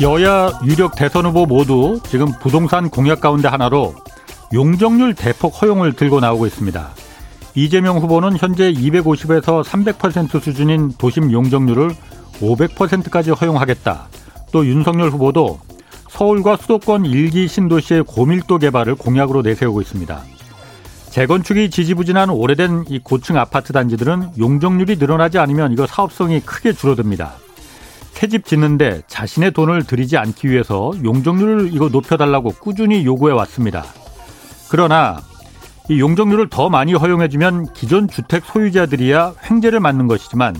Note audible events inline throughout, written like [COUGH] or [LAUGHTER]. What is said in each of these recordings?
여야 유력 대선 후보 모두 지금 부동산 공약 가운데 하나로 용적률 대폭 허용을 들고 나오고 있습니다. 이재명 후보는 현재 250에서 300% 수준인 도심 용적률을 500%까지 허용하겠다. 또 윤석열 후보도 서울과 수도권 일기 신도시의 고밀도 개발을 공약으로 내세우고 있습니다. 재건축이 지지부진한 오래된 이 고층 아파트 단지들은 용적률이 늘어나지 않으면 이거 사업성이 크게 줄어듭니다. 새집 짓는데 자신의 돈을 들이지 않기 위해서 용적률을 이거 높여달라고 꾸준히 요구해 왔습니다. 그러나 이 용적률을 더 많이 허용해주면 기존 주택 소유자들이야 횡재를 맞는 것이지만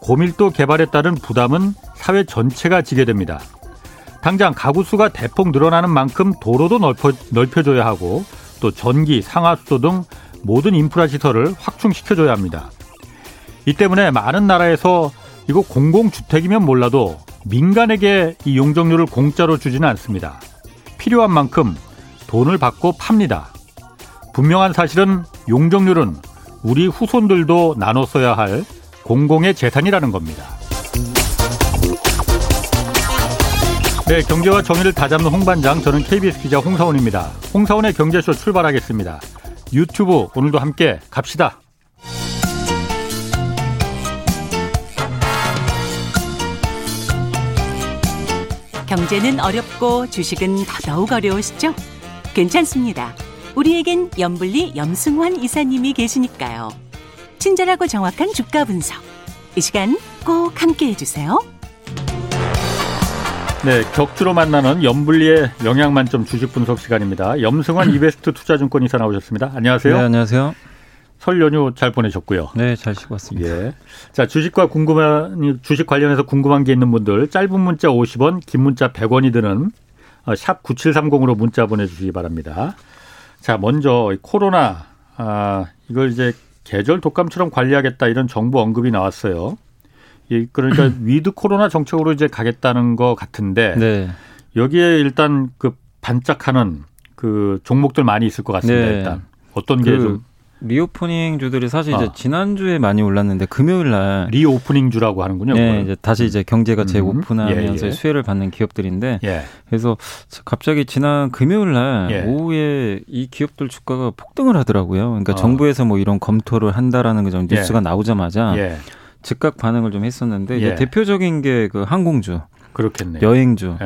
고밀도 개발에 따른 부담은 사회 전체가 지게 됩니다. 당장 가구 수가 대폭 늘어나는 만큼 도로도 넓혀, 넓혀줘야 하고 또 전기, 상하수도 등 모든 인프라 시설을 확충시켜줘야 합니다. 이 때문에 많은 나라에서 이거 공공주택이면 몰라도 민간에게 이 용적률을 공짜로 주지는 않습니다. 필요한 만큼 돈을 받고 팝니다. 분명한 사실은 용적률은 우리 후손들도 나눠 써야 할 공공의 재산이라는 겁니다. 네, 경제와 정의를 다잡는 홍반장, 저는 KBS 기자 홍사원입니다. 홍사원의 경제쇼 출발하겠습니다. 유튜브 오늘도 함께 갑시다. 경제는 어렵고 주식은 더더욱 어려우시죠? 괜찮습니다. 우리에겐 염블리 염승환 이사님이 계시니까요. 친절하고 정확한 주가 분석. 이 시간 꼭 함께 해주세요. 네, 격주로 만나는 염블리의 영양만점 주식 분석 시간입니다. 염승환 [CLEARS THROAT] 이베스트 투자증권 이사 나오셨습니다. 안녕하세요. 네, 안녕하세요. 설 연휴 잘 보내셨고요. 네, 잘 쉬고 왔습니다. 예. 자, 주식과 궁금한 주식 관련해서 궁금한 게 있는 분들 짧은 문자 50원, 긴 문자 100원이 드는 어, 샵 9730으로 문자 보내 주시기 바랍니다. 자, 먼저 코로나 아, 이걸 이제 계절 독감처럼 관리하겠다 이런 정부 언급이 나왔어요. 이 그러니까 [CLEARS THROAT] with 코로나 정책으로 이제 가겠다는 것 같은데 네. 여기에 일단 그 반짝하는 그 종목들 많이 있을 것 같습니다. 네. 일단 어떤 게 좀 그 reopening 주들이 사실 이제 아. 지난주에 많이 올랐는데 금요일 날 reopening 주라고 하는군요. 네, 이제 다시 이제 경제가 재오픈하면서 음. 예, 예. 수혜를 받는 기업들인데 예. 그래서 갑자기 지난 금요일 날 예. 오후에 이 기업들 주가가 폭등을 하더라고요. 그러니까 어. 정부에서 뭐 이런 검토를 한다라는 그런 예. 뉴스가 나오자마자 예. 즉각 반응을 좀 했었는데 이제 대표적인 게 그 항공주, 그렇겠네요. 여행주.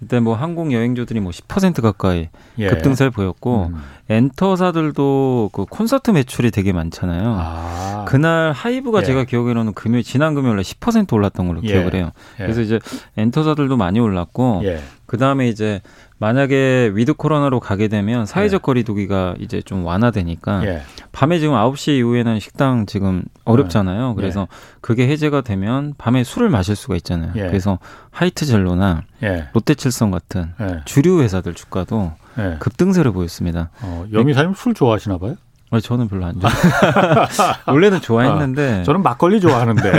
그때 뭐 항공 여행주들이 뭐 10% 가까이 예. 급등세를 보였고 음. 엔터사들도 그 콘서트 매출이 되게 많잖아요. 아. 그날 하이브가 예. 제가 기억에는 금요일 지난 금요일에 10% 올랐던 걸로 예. 기억을 해요. 예. 그래서 이제 엔터사들도 많이 올랐고 예. 그 다음에 이제 만약에 with 코로나로 가게 되면 사회적 예. 거리두기가 이제 좀 완화되니까 예. 밤에 지금 9시 이후에는 식당 지금 어렵잖아요. 예. 그래서 그게 해제가 되면 밤에 술을 마실 수가 있잖아요. 예. 그래서 하이트 젤로나 예. 롯데칠성 같은 예. 주류 회사들 주가도 급등세를 보였습니다. 어, 영희 사님 술 좋아하시나 봐요? 아 저는 별로 안 좋아. [LAUGHS] 원래는 좋아했는데. 아, 저는 막걸리 좋아하는데.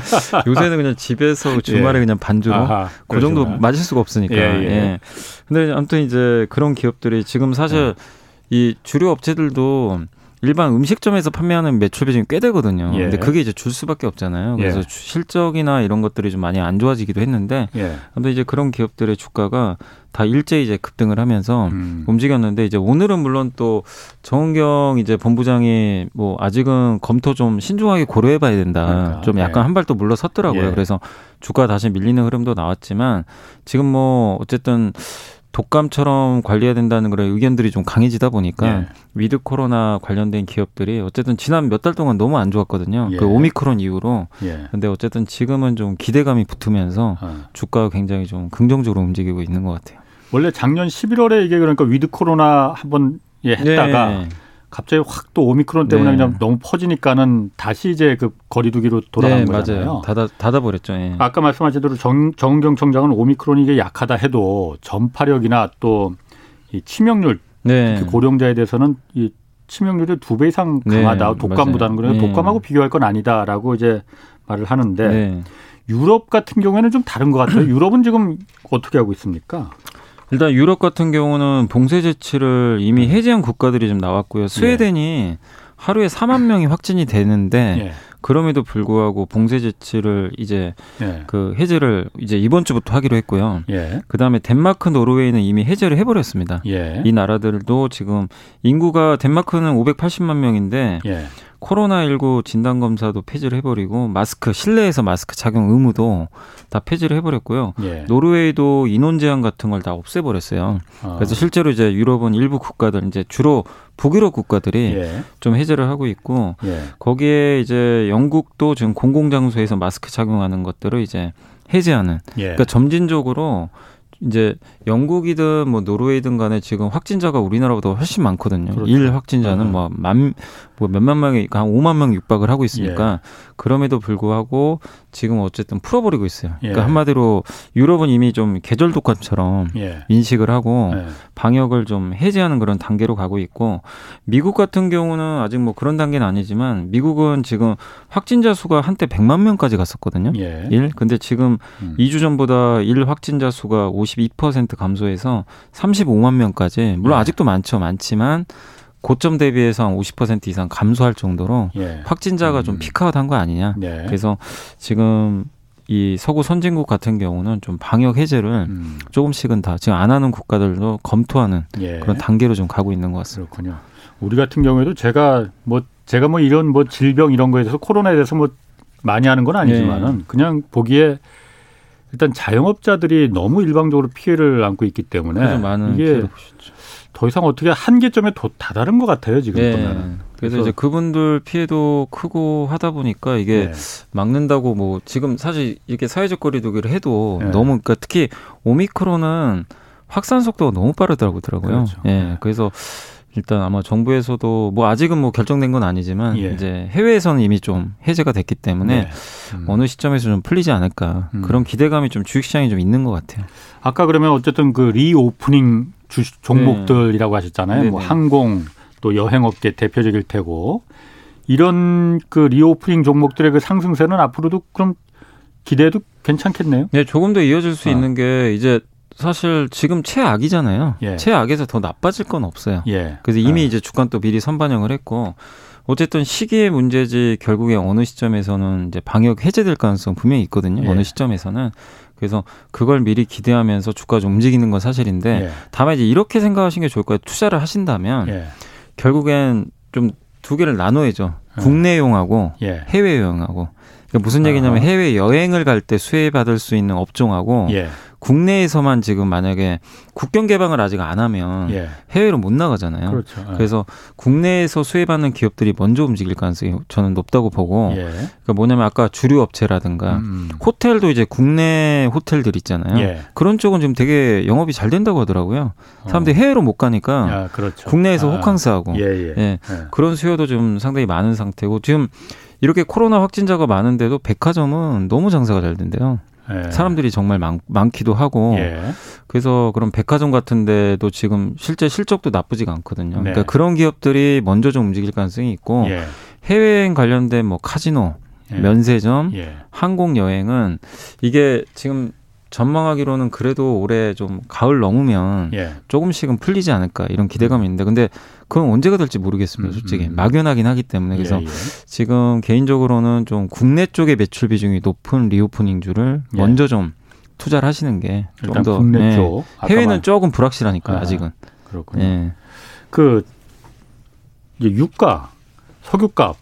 [LAUGHS] 요새는 그냥 집에서 주말에 예. 그냥 반주로 아하, 그 정도 마실 수가 없으니까. 예, 예. 예. 근데 아무튼 이제 그런 기업들이 지금 사실 예. 이 주류 업체들도 일반 음식점에서 판매하는 매출 비중이 꽤 되거든요. 예. 근데 그게 이제 줄 수밖에 없잖아요. 그래서 예. 실적이나 이런 것들이 좀 많이 안 좋아지기도 했는데, 예. 근데 이제 그런 기업들의 주가가 다 일제히 이제 급등을 하면서 음. 움직였는데 이제 오늘은 물론 또 정은경 이제 본부장이 뭐 아직은 검토 좀 신중하게 고려해봐야 된다. 그러니까. 좀 약간 예. 한발 또 물러섰더라고요. 예. 그래서 주가 다시 밀리는 흐름도 나왔지만 지금 뭐 어쨌든 독감처럼 관리해야 된다는 그런 의견들이 좀 강해지다 보니까 예. with 코로나 관련된 기업들이 어쨌든 지난 몇 달 동안 너무 안 좋았거든요. 예. 그 오미크론 이후로. 예. 근데 어쨌든 지금은 좀 기대감이 붙으면서 어. 주가가 굉장히 좀 긍정적으로 움직이고 있는 것 같아요. 원래 작년 11월에 이게 그러니까 with 코로나 한번 예, 했다가 네. 갑자기 확 또 오미크론 때문에 네. 그냥 너무 퍼지니까는 다시 이제 그 거리두기로 돌아간 네, 거잖아요. 맞아요. 닫아 닫아 버렸죠. 예. 아까 말씀하신 대로 정, 정은경 청장은 오미크론이 이게 약하다 해도 전파력이나 또 이 치명률 네. 특히 고령자에 대해서는 이 치명률이 두 배 이상 네, 강하다. 독감보다는 그래서 네. 독감하고 비교할 건 아니다라고 이제 말을 하는데 네. 유럽 같은 경우에는 좀 다른 것 같아요. [CLEARS THROAT] 유럽은 지금 어떻게 하고 있습니까? 일단 유럽 같은 경우는 봉쇄 조치를 이미 네. 해제한 국가들이 좀 나왔고요. 스웨덴이 예. 하루에 4만 명이 확진이 되는데 예. 그럼에도 불구하고 봉쇄 조치를 이제 예. 그 해제를 이제 이번 주부터 하기로 했고요. 예. 그다음에 덴마크, 노르웨이는 이미 해제를 해버렸습니다. 예. 이 나라들도 지금 인구가 덴마크는 580만 명인데 예. 코로나19 진단 검사도 폐지를 해버리고 마스크 실내에서 마스크 착용 의무도 다 폐지를 해버렸고요. 예. 노르웨이도 인원 제한 같은 걸 다 없애버렸어요. 아. 그래서 실제로 이제 유럽은 일부 국가들 이제 주로 북유럽 국가들이 예. 좀 해제를 하고 있고 예. 거기에 이제 영국도 지금 공공 장소에서 마스크 착용하는 것들을 이제 해제하는. 예. 그러니까 점진적으로 이제 영국이든 뭐 노르웨이든 간에 지금 확진자가 우리나라보다 훨씬 많거든요. 그렇죠. 일 확진자는 아. 뭐만 뭐 몇만 명이 한 5만 명 육박을 하고 있으니까 예. 그럼에도 불구하고 지금 어쨌든 풀어버리고 있어요. 그러니까 예. 그러니까 한마디로 유럽은 이미 좀 계절 독감처럼 예. 인식을 하고 예. 방역을 좀 해제하는 그런 단계로 가고 있고 미국 같은 경우는 아직 뭐 그런 단계는 아니지만 미국은 지금 확진자 수가 한때 100만 명까지 갔었거든요. 예. 일 근데 지금 음. 2주 전보다 일 확진자 수가 52% 감소해서 35만 명까지 물론 예. 아직도 많죠. 많지만 고점 대비해서 한 50% 이상 감소할 정도로 예. 확진자가 음. 좀 피크아웃한 거 아니냐. 예. 그래서 지금 이 서구 선진국 같은 경우는 좀 방역 해제를 음. 조금씩은 다 지금 안 하는 국가들도 검토하는 예. 그런 단계로 좀 가고 있는 것 같습니다. 그렇군요. 우리 같은 경우에도 제가 뭐 제가 뭐 이런 뭐 질병 이런 거에 대해서 코로나에 대해서 뭐 많이 하는 건 아니지만은 예. 그냥 보기에 일단 자영업자들이 너무 일방적으로 피해를 안고 있기 때문에 이게 더 이상 어떻게 한계점에 도, 다다른 것 같아요 지금 네. 보면. 그래서, 그래서, 이제 그분들 피해도 크고 하다 보니까 이게 네. 막는다고 뭐 지금 사실 이렇게 사회적 거리두기를 해도 네. 너무 그러니까 특히 오미크론은 확산 속도가 너무 빠르다고 하더라고요. 그렇죠. 예. 네. 그래서 일단 아마 정부에서도 뭐 아직은 뭐 결정된 건 아니지만 예. 이제 해외에서는 이미 좀 해제가 됐기 때문에 네. 음. 어느 시점에서 좀 풀리지 않을까 음. 그런 기대감이 좀 주식시장이 좀 있는 것 같아요. 아까 그러면 어쨌든 그 reopening 주 종목들이라고 네. 하셨잖아요. 네네. 뭐 항공 또 여행업계 대표적일 테고 이런 그 reopening 종목들의 그 상승세는 앞으로도 그럼 기대도 괜찮겠네요. 네, 조금 더 이어질 수 아. 있는 게 이제 사실 지금 최악이잖아요. 예. 최악에서 더 나빠질 건 없어요. 예. 그래서 이미 아. 이제 주가는 또 미리 선반영을 했고 어쨌든 시기의 문제지 결국에 어느 시점에서는 이제 방역 해제될 가능성 분명히 있거든요. 예. 어느 시점에서는 그래서 그걸 미리 기대하면서 주가 좀 움직이는 건 사실인데 예. 다만 이제 이렇게 생각하시는 게 좋을 거예요. 투자를 하신다면 예. 결국엔 좀 두 개를 나눠야죠. 예. 국내용하고 예. 해외여행하고 그러니까 무슨 얘기냐면 해외 여행을 갈 때 수혜받을 수 있는 업종하고 예. 국내에서만 지금 만약에 국경 개방을 아직 안 하면 예. 해외로 못 나가잖아요. 그렇죠. 예. 그래서 국내에서 수혜받는 기업들이 먼저 움직일 가능성이 저는 높다고 보고 예. 그러니까 뭐냐면 아까 주류 업체라든가 음, 음. 호텔도 이제 국내 호텔들 있잖아요. 예. 그런 쪽은 지금 되게 영업이 잘 된다고 하더라고요. 사람들이 어. 해외로 못 가니까 야, 그렇죠. 국내에서 아. 호캉스하고 예, 예. 예. 그런 수요도 좀 상당히 많은 상태고 지금 이렇게 코로나 확진자가 많은데도 백화점은 너무 장사가 잘 된대요. 예. 사람들이 정말 많, 많기도 하고 예. 그래서 그런 백화점 같은 데도 지금 실제 실적도 나쁘지가 않거든요. 네. 그러니까 그런 기업들이 먼저 좀 움직일 가능성이 있고 예. 해외여행 관련된 뭐 카지노, 예. 면세점, 예. 항공 여행은 이게 지금 전망하기로는 그래도 올해 좀 가을 넘으면 예. 조금씩은 풀리지 않을까 이런 기대감이 있는데 근데 그건 언제가 될지 모르겠습니다. 솔직히 음, 음. 막연하긴 하기 때문에 그래서 예, 예. 지금 개인적으로는 좀 국내 쪽의 매출 비중이 높은 리오프닝주를 예. 먼저 좀 투자를 하시는 게 좀 더 국내 예. 쪽 해외는 조금 불확실하니까 아, 아직은 그렇군요. 예. 그 이제 유가 석유값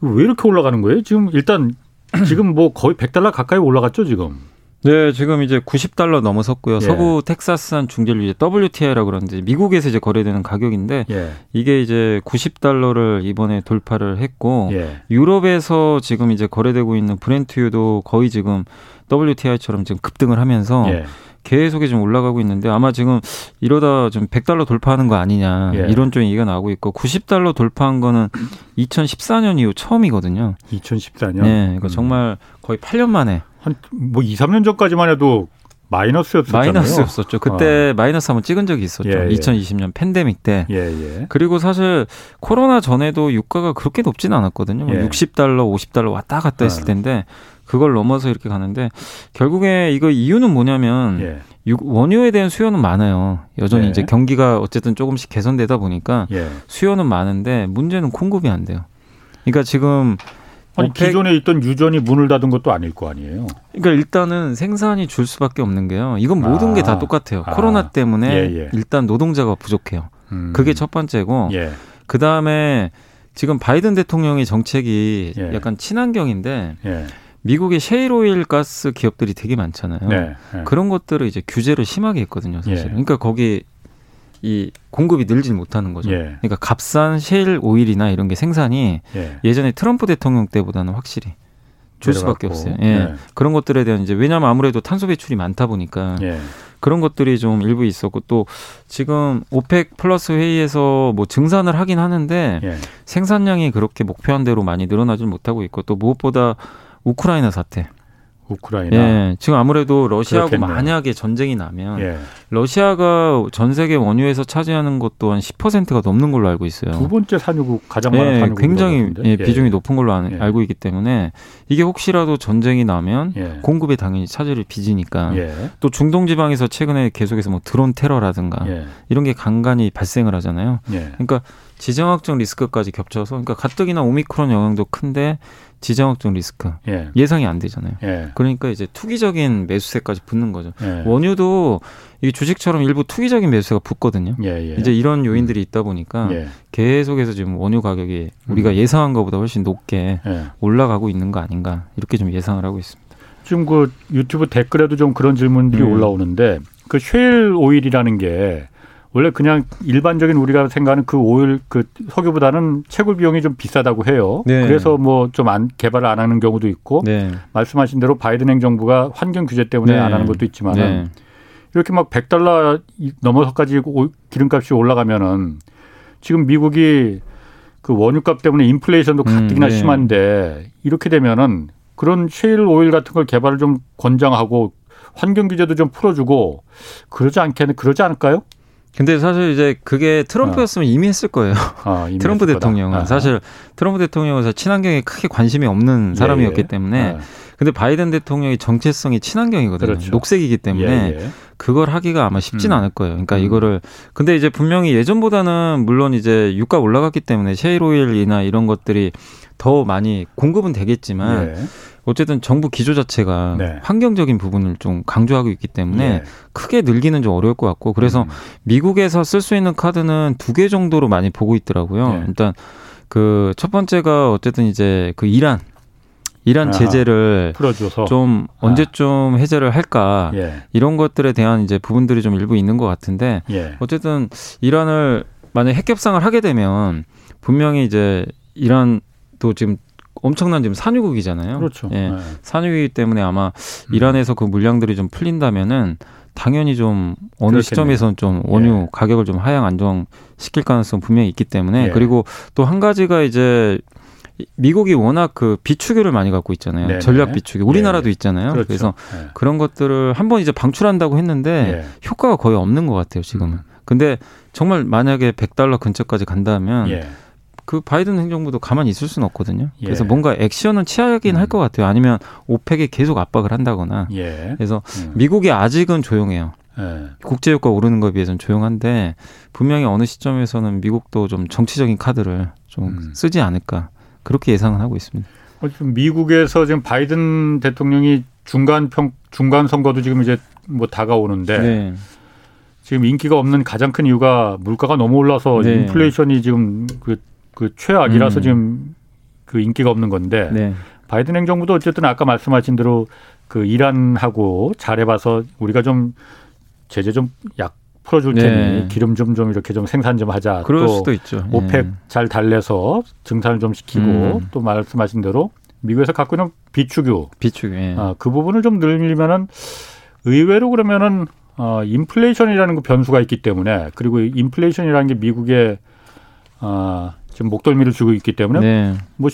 왜 이렇게 올라가는 거예요? 지금 일단 지금 뭐 거의 100달러 가까이 올라갔죠 지금. 네, 지금 이제 90달러 넘어섰고요. 예. 서부 텍사스산 중재료 이제 WTI라고 그러는데 미국에서 이제 거래되는 가격인데 예. 이게 이제 90달러를 이번에 돌파를 했고 예. 유럽에서 지금 이제 거래되고 있는 브렌트유도 거의 지금 WTI처럼 지금 급등을 하면서 예. 계속 좀 올라가고 있는데 아마 지금 이러다 좀 100달러 돌파하는 거 아니냐 예. 이런 쪽 얘기가 나오고 있고 90달러 돌파한 거는 2014년 이후 처음이거든요. 2014년. 네, 그러니까 음. 정말 거의 8년 만에 한 뭐 2, 3년 전까지만 해도 마이너스였었잖아요. 마이너스였었죠. 그때 어. 마이너스 한번 찍은 적이 있었죠. 예, 예. 2020년 팬데믹 때. 예, 예, 그리고 사실 코로나 전에도 유가가 그렇게 높지는 않았거든요. 뭐 60달러, 50달러 왔다 갔다 했을 어. 텐데 그걸 넘어서 이렇게 가는데 결국에 이거 이유는 뭐냐면 예. 원유에 대한 수요는 많아요. 여전히 예. 이제 경기가 어쨌든 조금씩 개선되다 보니까 예. 수요는 많은데 문제는 공급이 안 돼요. 그러니까 지금 아니 오펙... 기존에 있던 유전이 문을 닫은 것도 아닐 거 아니에요. 그러니까 일단은 생산이 줄 수밖에 없는 게요. 이건 모든 아, 게다 똑같아요. 아, 코로나 때문에 예, 예. 일단 노동자가 부족해요. 음. 그게 첫 번째고 예. 그 다음에 지금 바이든 대통령의 정책이 예. 약간 친환경인데 예. 미국의 셰일 오일 가스 기업들이 되게 많잖아요. 네, 네. 그런 것들을 이제 규제를 심하게 했거든요, 사실. 예. 그러니까 거기 이 공급이 늘지 못하는 거죠. 예. 그러니까 값싼 셰일 오일이나 이런 게 생산이 예. 전에 트럼프 대통령 때보다는 확실히 줄 수밖에 없어요. 예. 예. 그런 것들에 대한 이제 왜냐하면 아무래도 탄소 배출이 많다 보니까 예. 그런 것들이 좀 일부 있었고 또 지금 오펙 플러스 회의에서 뭐 증산을 하긴 하는데 예. 생산량이 그렇게 목표한 대로 많이 늘어나질 못하고 있고 또 무엇보다 우크라이나 사태. 우크라이나. 예, 지금 아무래도 러시아하고 그렇겠네요. 만약에 전쟁이 나면 예. 러시아가 전 세계 원유에서 차지하는 것 또한 10%가 넘는 걸로 알고 있어요. 두 번째 산유국 가장 많은 예, 산유국 굉장히 예, 비중이 높은 걸로 아, 알고 있기 때문에 이게 혹시라도 전쟁이 나면 예. 공급에 당연히 차질을 빚으니까 예. 또 중동 지방에서 최근에 계속해서 뭐 드론 테러라든가 이런 게 간간히 발생을 하잖아요. 그러니까 지정학적 리스크까지 겹쳐서 그러니까 가뜩이나 오미크론 영향도 큰데 지정학적 리스크 예. 상이안 되잖아요. 예. 그러니까 이제 투기적인 매수세까지 붙는 거죠. 예. 원유도 이 주식처럼 일부 투기적인 매수세가 붙거든요. 예, 예. 이제 이런 요인들이 있다 보니까 예. 계속해서 지금 원유 가격이 우리가 음. 예상한 것보다 훨씬 높게 올라가고 있는 거 아닌가 이렇게 좀 예상을 하고 있습니다. 지금 그 유튜브 댓글에도 좀 그런 질문들이 음. 올라오는데 그 쉐일 오일이라는 게 원래 그냥 일반적인 우리가 생각하는 그 오일 그 석유보다는 채굴 비용이 좀 비싸다고 해요. 네. 그래서 뭐 좀 안 개발을 안 하는 경우도 있고 네. 말씀하신 대로 바이든 행정부가 환경 규제 때문에 네. 안 하는 것도 있지만은 네. 이렇게 막 100달러 넘어서까지 기름값이 올라가면은 지금 미국이 그 원유값 때문에 인플레이션도 음, 가뜩이나 음, 심한데 이렇게 되면은 그런 셰일 오일 같은 걸 개발을 좀 권장하고 환경 규제도 좀 풀어주고 그러지 않겠는 그러지 않을까요? 근데 사실 이제 그게 트럼프였으면 어. 이미 했을 거예요. 어, 이미 트럼프 대통령은 아 사실 트럼프 대통령은 친환경에 크게 관심이 없는 예, 사람이었기 예, 예. 때문에. 근데 바이든 대통령이 정체성이 친환경이거든요. 그렇죠. 녹색이기 때문에 예, 예. 그걸 하기가 아마 쉽진 음. 않을 거예요. 그러니까 음. 이거를 근데 이제 분명히 예전보다는 물론 이제 유가 올라갔기 때문에 셰일 오일이나 이런 것들이 더 많이 공급은 되겠지만 예. 어쨌든 정부 기조 자체가 네. 환경적인 부분을 좀 강조하고 있기 때문에 네. 크게 늘기는 좀 어려울 것 같고 그래서 음. 미국에서 쓸 수 있는 카드는 두 개 정도로 많이 보고 있더라고요. 네. 일단 그 첫 번째가 어쨌든 이제 그 이란 이란 아하, 제재를 풀어줘서. 좀 아. 언제쯤 해제를 할까 예. 이런 것들에 대한 이제 부분들이 좀 일부 있는 것 같은데 예. 어쨌든 이란을 만약 핵 협상을 하게 되면 분명히 이제 이란도 지금 엄청난 지금 산유국이잖아요. 그렇죠. 예. 네. 산유국이기 때문에 아마 음. 이란에서 그 물량들이 좀 풀린다면은 당연히 좀 어느 시점에서는 좀 원유 예. 가격을 좀 하향 안정 시킬 가능성 분명히 있기 때문에 예. 그리고 또 한 가지가 이제 미국이 워낙 그 비축유를 많이 갖고 있잖아요. 네네. 전략 비축유. 우리나라도 네. 있잖아요. 그렇죠. 그래서 네. 그런 것들을 한번 이제 방출한다고 했는데 네. 효과가 거의 없는 것 같아요, 지금은. 음. 근데 정말 만약에 100달러 근처까지 간다면 예. 그 바이든 행정부도 가만히 있을 수는 없거든요. 예. 그래서 뭔가 액션은 취하긴 음. 할것 같아요. 아니면 오펙에 계속 압박을 한다거나. 예. 그래서 음. 미국이 아직은 조용해요. 예. 국제유가 오르는 것에 비해서는 조용한데 분명히 어느 시점에서는 미국도 좀 정치적인 카드를 좀 음. 쓰지 않을까 그렇게 예상은 하고 있습니다. 어, 미국에서 지금 바이든 대통령이 중간 평 중간 선거도 지금 이제 뭐 다가오는데 네. 지금 인기가 없는 가장 큰 이유가 물가가 너무 올라서 네. 인플레이션이 지금 그 그 최악이라서 음. 지금 그 인기가 없는 건데 네. 바이든 행정부도 어쨌든 아까 말씀하신 대로 그 이란하고 잘해봐서 우리가 좀 제재 좀 약 풀어줄 테니 네. 기름 좀 좀 이렇게 좀 생산 좀 하자. 그럴 또 수도 있죠. 오펙 네. 잘 달래서 증산을 좀 시키고 음. 또 말씀하신 대로 미국에서 갖고 있는 비축유, 비축유, 예. 아, 그 부분을 좀 늘리면은 의외로 그러면은 어, 인플레이션이라는 그 변수가 있기 때문에 그리고 인플레이션이라는 게 미국의 어, 지금 목덜미를 주고 있기 때문에 네. 뭐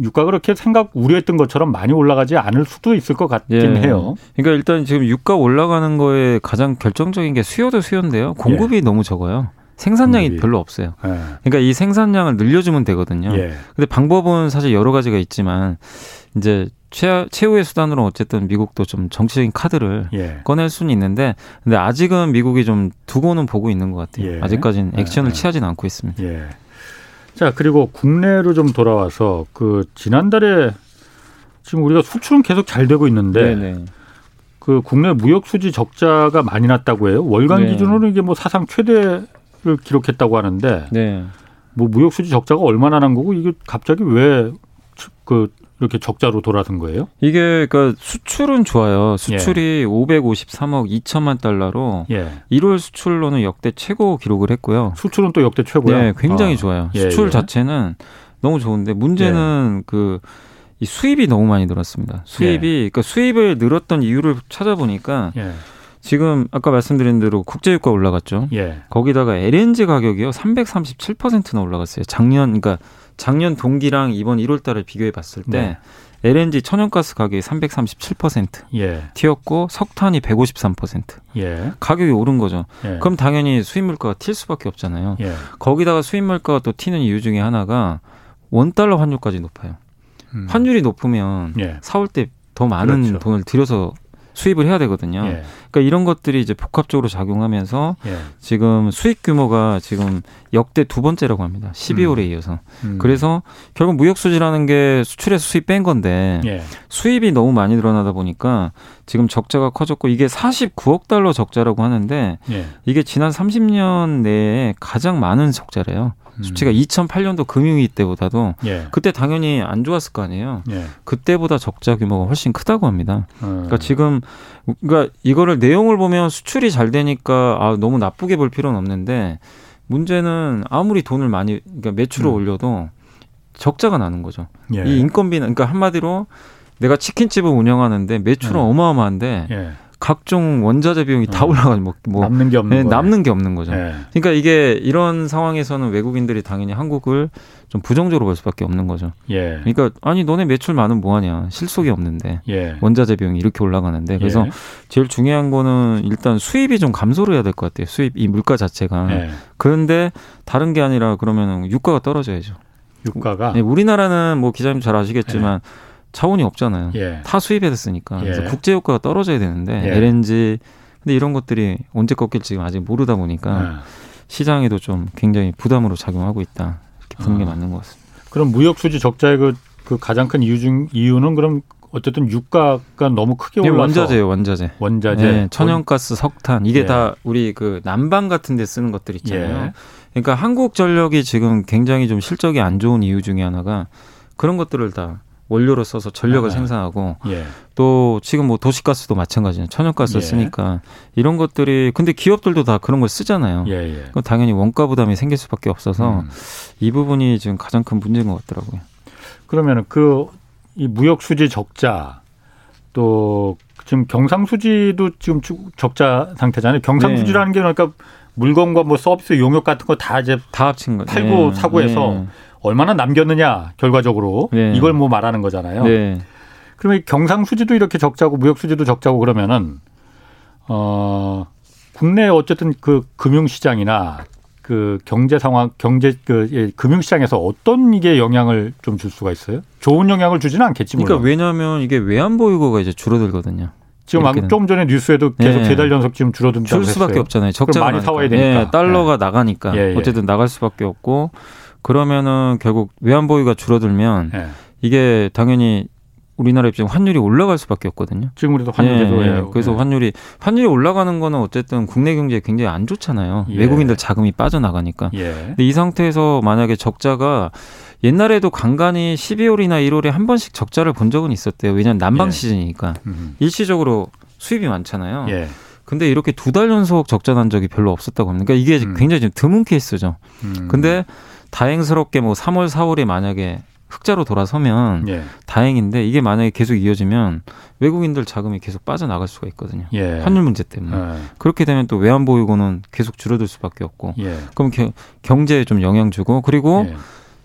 유가 그렇게 생각 우려했던 것처럼 많이 올라가지 않을 수도 있을 것 같긴 예. 해요. 그러니까 일단 지금 유가 올라가는 거에 가장 결정적인 게 수요도 수요인데요. 공급이 예. 너무 적어요. 생산량이 공급이. 별로 없어요. 예. 그러니까 이 생산량을 늘려주면 되거든요. 예. 근데 방법은 사실 여러 가지가 있지만 이제 최, 최후의 수단으로 어쨌든 미국도 좀 정치적인 카드를 예. 꺼낼 수는 있는데 근데 아직은 미국이 좀 두고는 보고 있는 것 같아요. 예. 아직까지는 액션을 예. 취하지는 않고 있습니다. 예. 자 그리고 국내로 좀 돌아와서 그 지난달에 지금 우리가 수출은 계속 잘 되고 있는데 네네. 그 국내 무역 수지 적자가 많이 났다고 해요. 월간 네. 기준으로 이게 뭐 사상 최대를 기록했다고 하는데 네. 뭐 무역 수지 적자가 얼마나 난 거고 이게 갑자기 왜 그 이렇게 적자로 돌아선 거예요? 이게 그러니까 수출은 좋아요. 수출이 예. 553억 2천만 달러로 예. 1월 수출로는 역대 최고 기록을 했고요. 수출은 또 역대 최고요. 네, 굉장히 아. 좋아요. 예, 수출 예. 자체는 너무 좋은데 문제는 예. 그이 수입이 너무 많이 늘었습니다. 수입이 예. 그러니까 수입을 늘었던 이유를 찾아보니까 예. 지금 아까 말씀드린 대로 국제유가 올라갔죠. 예. 거기다가 LNG 가격이요 337%나 올라갔어요. 작년 그러니까 작년 동기랑 이번 1월 달을 비교해 봤을 때 네. LNG 천연가스 가격이 337% 예. 튀었고 석탄이 153% 예. 가격이 오른 거죠. 예. 그럼 당연히 수입 물가가 튈 수밖에 없잖아요. 예. 거기다가 수입 물가가 또 튀는 이유 중에 하나가 원 달러 환율까지 높아요. 음. 환율이 높으면 예. 사올 때 더 많은 그렇죠. 돈을 들여서 수입을 해야 되거든요. 예. 그러니까 이런 것들이 이제 복합적으로 작용하면서 예. 지금 수익 규모가 지금 역대 두 번째라고 합니다. 12월에 음. 이어서. 음. 그래서 결국 무역 수지라는 게 수출에서 수입 뺀 건데 예. 수입이 너무 많이 늘어나다 보니까 지금 적자가 커졌고 이게 49억 달러 적자라고 하는데 예. 이게 지난 30년 내에 가장 많은 적자래요. 음. 수치가 2008년도 금융위기 때보다도 예. 그때 당연히 안 좋았을 거 아니에요. 예. 그때보다 적자 규모가 훨씬 크다고 합니다. 음. 그러니까 지금 그러니까 이거를 내용을 보면 수출이 잘 되니까 아 너무 나쁘게 볼 필요는 없는데 문제는 아무리 돈을 많이 그러니까 매출을 음. 올려도 적자가 나는 거죠. 예. 이 인건비는 그러니까 한마디로 내가 치킨집을 운영하는데 매출은 예. 어마어마한데 예. 각종 원자재 비용이 다 음. 올라가는 뭐, 뭐 남는 게 없는 네, 남는 게 없는 거죠. 네. 그러니까 이게 이런 상황에서는 외국인들이 당연히 한국을 좀 부정적으로 볼 수밖에 없는 거죠. 예. 그러니까 아니 너네 매출 많으면 뭐하냐 실속이 없는데 예. 원자재 비용이 이렇게 올라가는데 그래서 예. 제일 중요한 거는 일단 수입이 좀 감소를 해야 될 것 같아요. 수입 이 물가 자체가 예. 그런데 다른 게 아니라 그러면 유가가 떨어져야죠. 유가가 네, 우리나라는 뭐 기자님 잘 아시겠지만. 예. 자원이 없잖아요. 예. 다 수입해댔으니까. 예. 그래서 국제 효과가 떨어져야 되는데 예. LNG 근데 이런 것들이 언제 꺾일지 아직 모르다 보니까 예. 시장에도 좀 굉장히 부담으로 작용하고 있다. 이렇게 보는 게 아. 맞는 것 같습니다. 그럼 무역 수지 적자의 그, 그 가장 큰 이유 중 이유는 그럼 어쨌든 유가가 너무 크게 올라서 원자재요, 원자재. 원자재. 네, 천연가스, 석탄 이게 예. 다 우리 그 난방 같은 데 쓰는 것들 있잖아요. 예. 그러니까 한국전력이 지금 굉장히 좀 실적이 안 좋은 이유 중에 하나가 그런 것들을 다 원료로 써서 전력을 아, 생산하고 예. 또 지금 뭐 도시가스도 마찬가지예요. 천연가스 예. 쓰니까 이런 것들이 근데 기업들도 다 그런 걸 쓰잖아요. 예, 예. 그럼 당연히 원가 부담이 생길 수밖에 없어서 음. 이 부분이 지금 가장 큰 문제인 것 같더라고요. 그러면은 그이 무역 수지 적자 또 지금 경상수지도 지금 적자 상태잖아요. 경상수지라는 네. 게 그러니까 물건과 뭐 서비스 용역 같은 거 다 이제 다 합친 거 팔고 네. 사고 해서 네. 얼마나 남겼느냐 결과적으로 네. 이걸 뭐 말하는 거잖아요. 네. 그러면 경상 수지도 이렇게 적자고 무역 수지도 적자고 그러면은 어 국내 어쨌든 그 금융 시장이나 그 경제 상황, 경제 그 예, 금융 시장에서 어떤 이게 영향을 좀 줄 수가 있어요? 좋은 영향을 주지는 않겠지 그러니까 왜냐하면 이게 외환 보유고가 이제 줄어들거든요. 지금 이렇게는. 좀 전에 뉴스에도 계속 네. 세달 연속 지금 줄어든다고 줄 수밖에 했어요. 없잖아요. 적자가 많이 사와야 되니까. 네, 달러가 네. 나가니까 예, 예. 어쨌든 나갈 수밖에 없고 그러면은 결국 외환 보유가 줄어들면 네. 이게 당연히 우리나라 입장 환율이 올라갈 수밖에 없거든요. 지금 우리도 환율이 예, 예. 그래서 예. 환율이 환율이 올라가는 거는 어쨌든 국내 경제에 굉장히 안 좋잖아요. 예. 외국인들 자금이 빠져나가니까. 예. 근데 이 상태에서 만약에 적자가 옛날에도 간간히 12월이나 1월에 한 번씩 적자를 본 적은 있었대요. 왜냐하면 난방 예. 시즌이니까 음. 일시적으로 수입이 많잖아요. 근데 이렇게 두 달 연속 적자 난 적이 별로 없었다고 합니다. 그러니까 이게 음. 굉장히 좀 드문 케이스죠. 음. 근데 다행스럽게 뭐 3월, 4월에 만약에 흑자로 돌아서면 예. 다행인데 이게 만약에 계속 이어지면 외국인들 자금이 계속 빠져나갈 수가 있거든요. 예. 환율 문제 때문에. 예. 그렇게 되면 또 외환 보유고는 계속 줄어들 수밖에 없고. 예. 그럼 겨, 경제에 좀 영향 주고 그리고 예.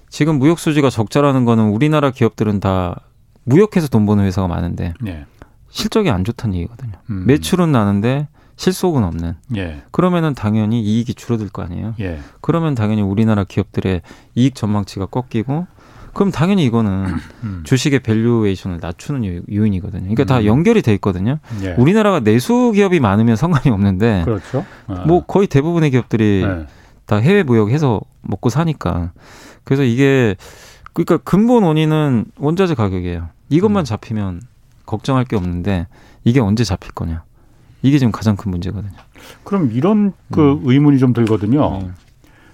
지금 무역 수지가 적자라는 거는 우리나라 기업들은 다 무역해서 돈 버는 회사가 많은데 예. 실적이 안 좋다는 얘기거든요. 음. 매출은 나는데 실속은 없는. 예. 그러면은 당연히 이익이 줄어들 거 아니에요. 예. 그러면 당연히 우리나라 기업들의 이익 전망치가 꺾이고 그럼 당연히 이거는 음. 주식의 valuation을 낮추는 요인이거든요. 그러니까 음. 다 연결이 돼 있거든요. 예. 우리나라가 내수 기업이 많으면 상관이 없는데 그렇죠. 아. 뭐 거의 대부분의 기업들이 네. 다 해외 무역해서 먹고 사니까 그래서 이게 그러니까 근본 원인은 원자재 가격이에요. 이것만 음. 잡히면 걱정할 게 없는데 이게 언제 잡힐 거냐. 이게 지금 가장 큰 문제거든요. 그럼 이런 그 음. 의문이 좀 들거든요. 음.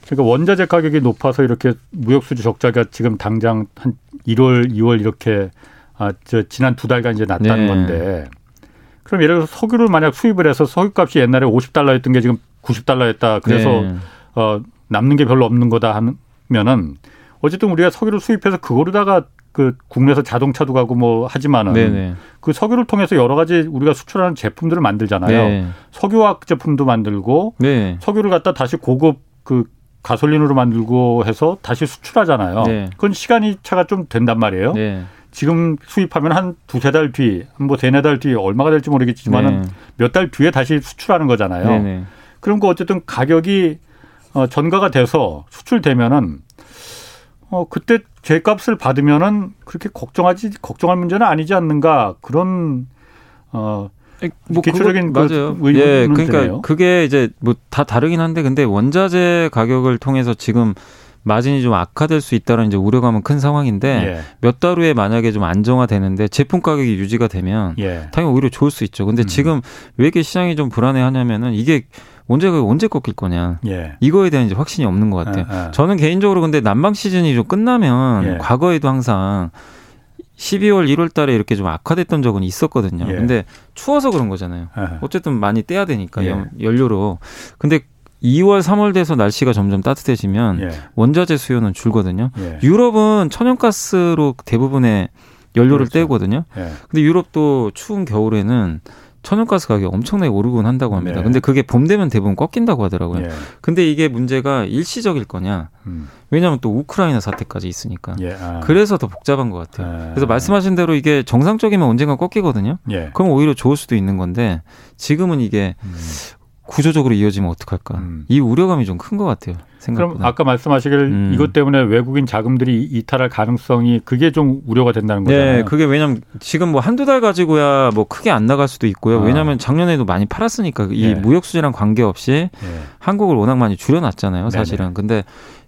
그러니까 원자재 가격이 높아서 이렇게 무역 수지 적자가 지금 당장 한 1월, 2월 이렇게 아, 저 지난 두 달간 이제 났다는 네. 건데 그럼 예를 들어서 석유를 만약 수입을 해서 석유값이 옛날에 50달러였던 게 지금 90달러였다. 그래서 네. 어 남는 게 별로 없는 거다 하면은 어쨌든 우리가 석유를 수입해서 그거로다가 그 국내에서 자동차도 가고 뭐 하지만은 네네. 네. 그 석유를 통해서 여러 가지 우리가 수출하는 제품들을 만들잖아요. 네. 석유화학 제품도 만들고 네. 석유를 갖다 다시 고급 그 가솔린으로 만들고 해서 다시 수출하잖아요. 네. 그건 시간이 차가 좀 된단 말이에요. 네. 지금 수입하면 한 두세 달 뒤, 뭐 세네 달 뒤에 얼마가 될지 모르겠지만은 네. 몇달 뒤에 다시 수출하는 거잖아요. 그럼 그 어쨌든 가격이 어, 전가가 돼서 수출되면은 어, 그때 제값을 받으면은 그렇게 걱정하지, 걱정할 문제는 아니지 않는가 그런 어, 뭐 기초적인 그거, 그 맞아요. 예, 그러니까 드네요. 그게 이제 뭐 다 다르긴 한데 근데 원자재 가격을 통해서 지금 마진이 좀 악화될 수 있다는 이제 우려감은 큰 상황인데 예. 몇달 후에 만약에 좀 안정화되는데 제품 가격이 유지가 되면 예. 당연히 오히려 좋을 수 있죠. 근데 음. 지금 왜 이렇게 시장이 좀 불안해하냐면은 이게 언제가 언제 꺾일 거냐 예. 이거에 대한 이제 확신이 없는 것 같아요. 아, 아. 저는 개인적으로 근데 난방 시즌이 좀 끝나면 예. 과거에도 항상 12월 1월 달에 이렇게 좀 악화됐던 적은 있었거든요. 예. 근데 추워서 그런 거잖아요. 어쨌든 많이 떼야 되니까 예. 연료로. 근데 2월, 3월 돼서 날씨가 점점 따뜻해지면 예. 원자재 수요는 줄거든요. 예. 유럽은 천연가스로 대부분의 연료를 그렇죠. 떼거든요. 예. 근데 유럽도 추운 겨울에는 천연가스 가격이 엄청나게 오르곤 한다고 합니다. 네. 근데 그게 봄 되면 대부분 꺾인다고 하더라고요. 예. 근데 이게 문제가 일시적일 거냐? 음. 왜냐하면 또 우크라이나 사태까지 있으니까. 예. 아. 그래서 더 복잡한 것 같아요. 아. 그래서 말씀하신 대로 이게 정상적이면 언젠가 꺾이거든요. 예. 그럼 오히려 좋을 수도 있는 건데 지금은 이게 음. 구조적으로 이어지면 어떡할까? 음. 이 우려감이 좀 큰 것 같아요. 생각보다. 그럼 아까 말씀하시길 음. 이것 때문에 외국인 자금들이 이탈할 가능성이 그게 좀 우려가 된다는 네, 거잖아요. 네, 그게 왜냐면 지금 뭐 한두 달 가지고야 뭐 크게 안 나갈 수도 있고요. 아. 왜냐하면 작년에도 많이 팔았으니까 이 네. 무역 수지랑 관계없이 네. 한국을 워낙 많이 줄여놨잖아요. 사실은. 네네. 근데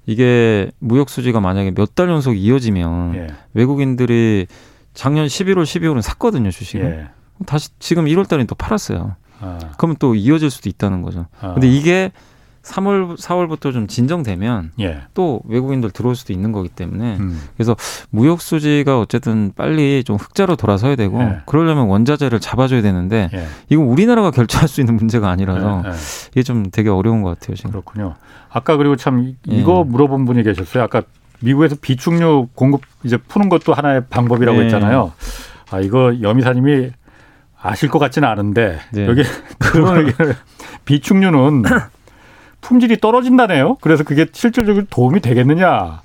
이게 무역 수지가 만약에 몇 달 연속 이어지면 예. 외국인들이 작년 11월, 12월은 샀거든요 주식을. 예. 다시 지금 1월 달에 또 팔았어요. 아. 그러면 또 이어질 수도 있다는 거죠. 아. 근데 이게 3월, 4월부터 좀 진정되면 예. 또 외국인들 들어올 수도 있는 거기 때문에 음. 그래서 무역 수지가 어쨌든 빨리 좀 흑자로 돌아서야 되고 예. 그러려면 원자재를 잡아줘야 되는데 예. 이건 우리나라가 결정할 수 있는 문제가 아니라서 예, 예. 이게 좀 되게 어려운 것 같아요 지금. 그렇군요. 아까 그리고 참 이거 예. 물어본 분이 계셨어요. 아까 미국에서 비축류 공급 이제 푸는 것도 하나의 방법이라고 했잖아요. 아 이거 여미사님이 아실 것 같지는 않은데 네. 여기 [LAUGHS] 그런 [LAUGHS] 비축류는 품질이 떨어진다네요. 그래서 그게 실질적으로 도움이 되겠느냐?